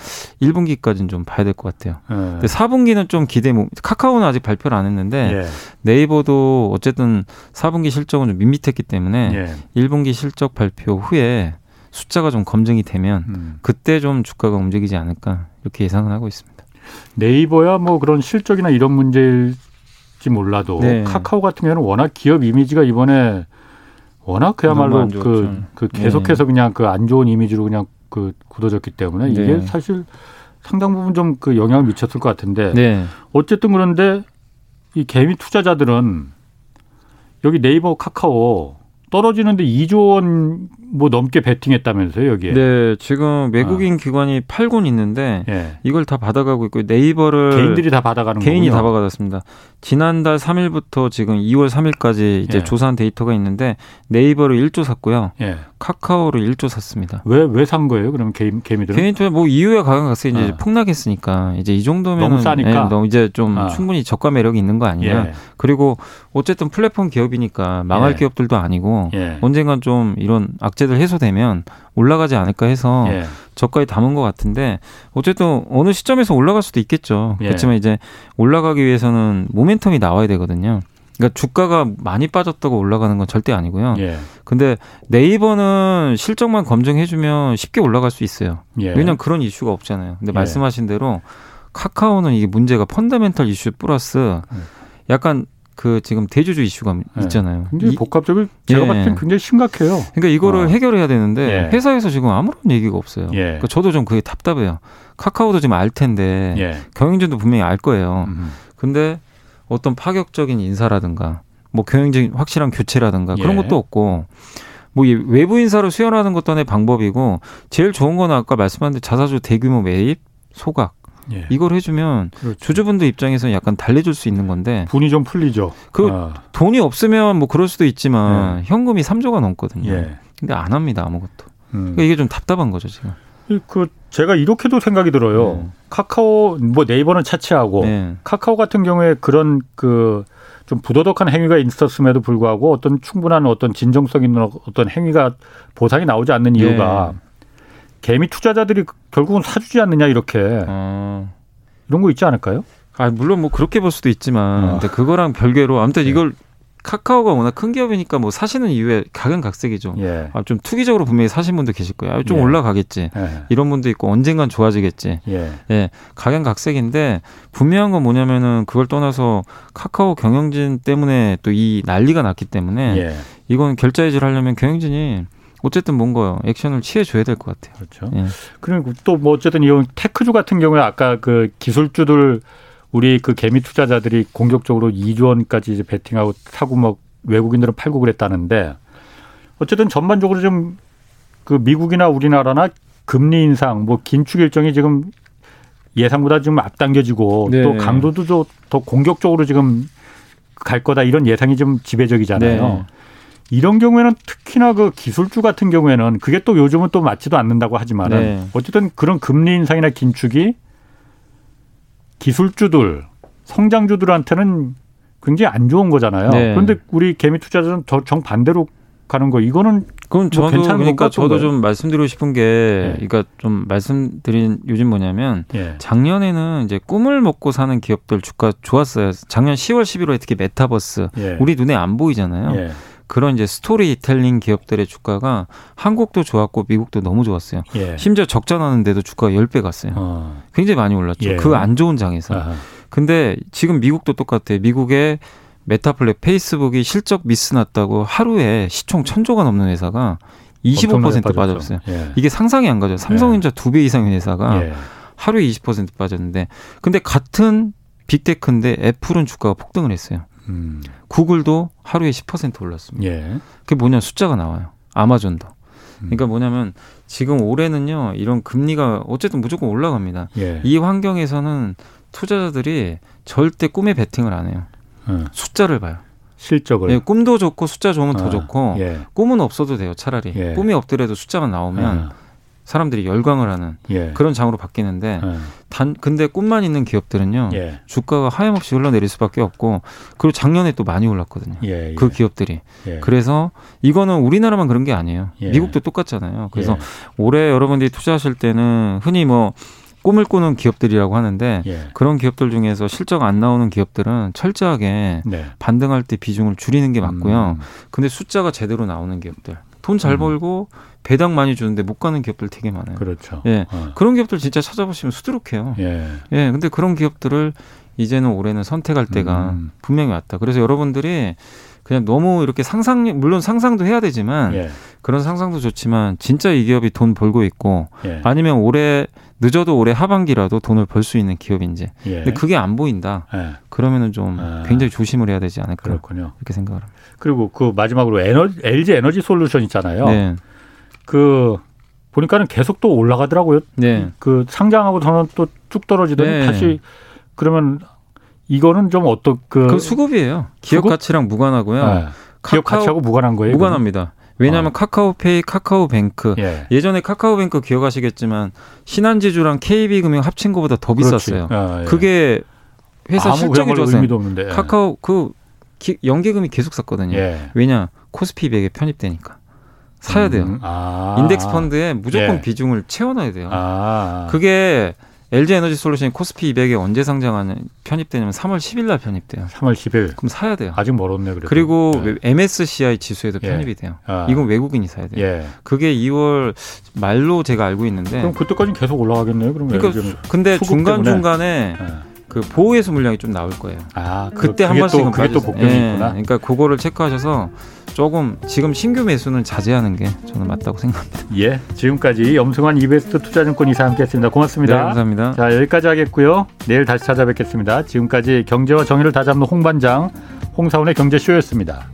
1분기까지는 좀 봐야 될 것 같아요. 예. 근데 4분기는 좀 기대 못 카카오는 아직 발표를 안 했는데 예. 네이버도 어쨌든 4분기 실적은 좀 밋밋했기 때문에 1분기 예. 실적 발표 후에 숫자가 좀 검증이 되면 음. 그때 좀 주가가 움직이지 않을까 이렇게 예상을 하고 있습니다. 네이버야 뭐 그런 실적이나 이런 문제일지 몰라도 네. 카카오 같은 경우는 워낙 기업 이미지가 이번에 워낙 그야말로 그, 그 계속해서 네. 그냥 그 안 좋은 이미지로 그냥 그 굳어졌기 때문에 이게 네. 사실 상당 부분 좀 그 영향을 미쳤을 것 같은데 네. 어쨌든 그런데 이 개미 투자자들은 여기 네이버 카카오 떨어지는데 2조 원 뭐 넘게 베팅했다면서요 여기에? 네, 지금 외국인 아. 기관이 팔곤 있는데 예. 이걸 다 받아가고 있고 네이버를 개인들이 다 받아가는 개인이 거군요. 다 받았습니다. 지난달 3일부터 지금 2월 3일까지 이제 예. 조사한 데이터가 있는데 네이버를 1조 샀고요. 예. 카카오를 1조 샀습니다. 왜 왜 산 거예요? 그러면 개인 개미들은? 개인들 뭐 이유에 가격이 이제 아. 폭락했으니까 이제 이 정도면 너무 싸니까 예, 너무 이제 좀 아. 충분히 저가 매력이 있는 거 아니냐. 예. 그리고 어쨌든 플랫폼 기업이니까 망할 예. 기업들도 아니고 예. 언젠간 좀 이런 악재 들 해소되면 올라가지 않을까 해서 예. 저가에 담은 것 같은데 어쨌든 어느 시점에서 올라갈 수도 있겠죠. 예. 그렇지만 이제 올라가기 위해서는 모멘텀이 나와야 되거든요. 그러니까 주가가 많이 빠졌다고 올라가는 건 절대 아니고요. 예. 근데 네이버는 실적만 검증해주면 쉽게 올라갈 수 있어요. 예. 왜냐하면 그런 이슈가 없잖아요. 근데 예. 말씀하신 대로 카카오는 이게 문제가 펀더멘털 이슈 플러스 음. 약간 그 지금 대주주 이슈가 네. 있잖아요. 굉장히 복합적으로 제가 예. 봤을 땐 굉장히 심각해요. 그러니까 이거를 어. 해결해야 되는데 예. 회사에서 지금 아무런 얘기가 없어요. 예. 그러니까 저도 좀 그게 답답해요. 카카오도 지금 알 텐데 예. 경영진도 분명히 알 거예요. 음. 근데 어떤 파격적인 인사라든가 뭐 경영진 확실한 교체라든가 그런 예. 것도 없고 뭐 외부 인사로 수혈하는 것도 하나의 방법이고 제일 좋은 건 아까 말씀하신 자사주 대규모 매입 소각 예. 이걸 해주면 그렇죠. 주주분들 입장에서는 약간 달래줄 수 있는 건데 분이 좀 풀리죠. 그 아. 돈이 없으면 뭐 그럴 수도 있지만 예. 현금이 3조가 넘거든요. 예. 근데 안 합니다 아무것도. 음. 그러니까 이게 좀 답답한 거죠 지금. 그 제가 이렇게도 생각이 들어요. 네. 카카오 뭐 네이버는 차치하고 네. 카카오 같은 경우에 그런 그 좀 부도덕한 행위가 있었음에도 불구하고 어떤 충분한 어떤 진정성 있는 어떤 행위가 보상이 나오지 않는 이유가 네. 개미 투자자들이 결국은 사주지 않느냐 이렇게 어. 이런 거 있지 않을까요? 아 물론 뭐 그렇게 볼 수도 있지만 어. 근데 그거랑 별개로 아무튼 네. 이걸 카카오가 워낙 큰 기업이니까 뭐 사시는 이유에 각은각색이죠. 예. 아, 좀 투기적으로 분명히 사신 분도 계실 거예요. 아, 좀 예. 올라가겠지. 예. 이런 분도 있고 언젠간 좋아지겠지. 예. 예. 각양각색인데 분명한 건 뭐냐면은 그걸 떠나서 카카오 경영진 때문에 또 이 난리가 났기 때문에 예. 이건 결자해지를 하려면 경영진이 어쨌든 뭔가 액션을 취해줘야 될 것 같아요. 그렇죠. 예. 그리고 또 뭐 어쨌든 이 테크주 같은 경우에 아까 그 기술주들 우리 그 개미 투자자들이 공격적으로 2조 원까지 이제 베팅하고 사고 뭐 외국인들은 팔고 그랬다는데 어쨌든 전반적으로 좀 그 미국이나 우리나라나 금리 인상 뭐 긴축 일정이 지금 예상보다 좀 앞당겨지고 네. 또 강도도 더 공격적으로 지금 갈 거다 이런 예상이 좀 지배적이잖아요. 네. 이런 경우에는 특히나 그 기술주 같은 경우에는 그게 또 요즘은 또 맞지도 않는다고 하지만은 네. 어쨌든 그런 금리 인상이나 긴축이 기술주들 성장주들한테는 굉장히 안 좋은 거잖아요. 네. 그런데 우리 개미 투자자는 정 반대로 가는 거 이거는 그럼 뭐 저도 그러니까 저도 좀 말씀드리고 싶은 게 네. 그러니까 좀 말씀드린 요즘 뭐냐면 네. 작년에는 이제 꿈을 먹고 사는 기업들 주가 좋았어요. 작년 10월 11월에 특히 메타버스 예. 우리 눈에 안 보이잖아요. 예. 그런 이제 스토리텔링 기업들의 주가가 한국도 좋았고 미국도 너무 좋았어요. 예. 심지어 적자 나는데도 주가가 10배 갔어요. 어. 굉장히 많이 올랐죠. 예. 그 안 좋은 장에서. 아하. 근데 지금 미국도 똑같아요. 미국의 메타 플랫 페이스북이 실적 미스 났다고 하루에 시총 천조가 넘는 회사가 25% 빠졌어요. 예. 이게 상상이 안 가죠. 삼성전자 예. 두배 이상의 회사가 예. 하루에 20% 빠졌는데 근데 같은 빅테크인데 애플은 주가가 폭등을 했어요. 음. 구글도 하루에 10% 올랐습니다. 예. 그게 뭐냐 숫자가 나와요. 아마존도. 음. 그러니까 뭐냐면 지금 올해는요 이런 금리가 어쨌든 무조건 올라갑니다. 예. 이 환경에서는 투자자들이 절대 꿈에 베팅을 안 해요. 음. 숫자를 봐요. 실적을. 네, 꿈도 좋고 숫자 좋으면 아, 더 좋고 예. 꿈은 없어도 돼요 차라리. 예. 꿈이 없더라도 숫자가 나오면 아. 사람들이 열광을 하는 예. 그런 장으로 바뀌는데 예. 단 근데 꿈만 있는 기업들은요 예. 주가가 하염없이 흘러내릴 수밖에 없고 그리고 작년에 또 많이 올랐거든요 예, 예. 그 기업들이 예. 그래서 이거는 우리나라만 그런 게 아니에요 미국도 똑같잖아요 그래서 올해 여러분들이 투자하실 때는 흔히 뭐 꿈을 꾸는 기업들이라고 하는데 그런 기업들 중에서 실적 안 나오는 기업들은 철저하게 네. 반등할 때 비중을 줄이는 게 맞고요. 음. 근데 숫자가 제대로 나오는 기업들 돈잘 음. 벌고 배당 많이 주는데 못 가는 기업들 되게 많아요. 그렇죠. 예. 어. 그런 기업들 진짜 찾아보시면 수두룩해요. 예. 예. 근데 그런 기업들을 이제는 올해는 선택할 때가 음. 분명히 왔다. 그래서 여러분들이 그냥 너무 이렇게 상상 물론 상상도 해야 되지만 예. 그런 상상도 좋지만 진짜 이 기업이 돈 벌고 있고 예. 아니면 올해 늦어도 올해 하반기라도 돈을 벌 수 있는 기업인지 예. 근데 그게 안 보인다 예. 그러면은 좀 아. 굉장히 조심을 해야 되지 않을까 그렇군요. 이렇게 생각을 합니다. 그리고 그 마지막으로 에너지, LG 에너지 솔루션 있잖아요. 네. 그 보니까는 계속 또 올라가더라고요. 네. 그 상장하고 저는 또 쭉 떨어지더니 네. 다시 그러면 이거는 좀 어떤 그, 그 수급이에요. 기업 수급? 가치랑 무관하고요. 네. 기업 가치하고 무관한 거예요. 무관합니다. 왜냐하면 어. 카카오페이, 카카오뱅크 예. 전에 카카오뱅크 기억하시겠지만 신한지주랑 KB금융 합친 것보다 더 비쌌어요. 아, 예. 그게 회사 실적이 좋아서 카카오 그 기, 연계금이 계속 샀거든요. 예. 왜냐 코스피 100에 편입되니까 사야 돼요. 음, 아. 인덱스 펀드에 무조건 예. 비중을 채워놔야 돼요. 아. 그게 LG 에너지 솔루션이 코스피 200에 언제 상장하는 편입되냐면 3월 10일 날 편입돼요. 3월 10일. 그럼 사야 돼요. 아직 멀었네 그래도. 그리고 네. MSCI 지수에도 예. 편입이 돼요. 아. 이건 외국인이 사야 돼요. 예. 그게 2월 말로 제가 알고 있는데. 그럼 그때까지는 계속 올라가겠네요. 그럼 그러니까 근데 중간 중간에 네. 그 보호해수 물량이 좀 나올 거예요. 아, 그, 그때 한 번씩은 그게 또 복병이 예, 있구나. 그러니까 그거를 체크하셔서 조금 지금 신규 매수는 자제하는 게 저는 맞다고 생각합니다. [LAUGHS] 예, 지금까지 염승환 이베스트 투자증권 이사 함께했습니다. 고맙습니다. 네, 감사합니다. 자 여기까지 하겠고요. 내일 다시 찾아뵙겠습니다. 지금까지 경제와 정의를 다잡는 홍반장 홍사원의 경제쇼였습니다.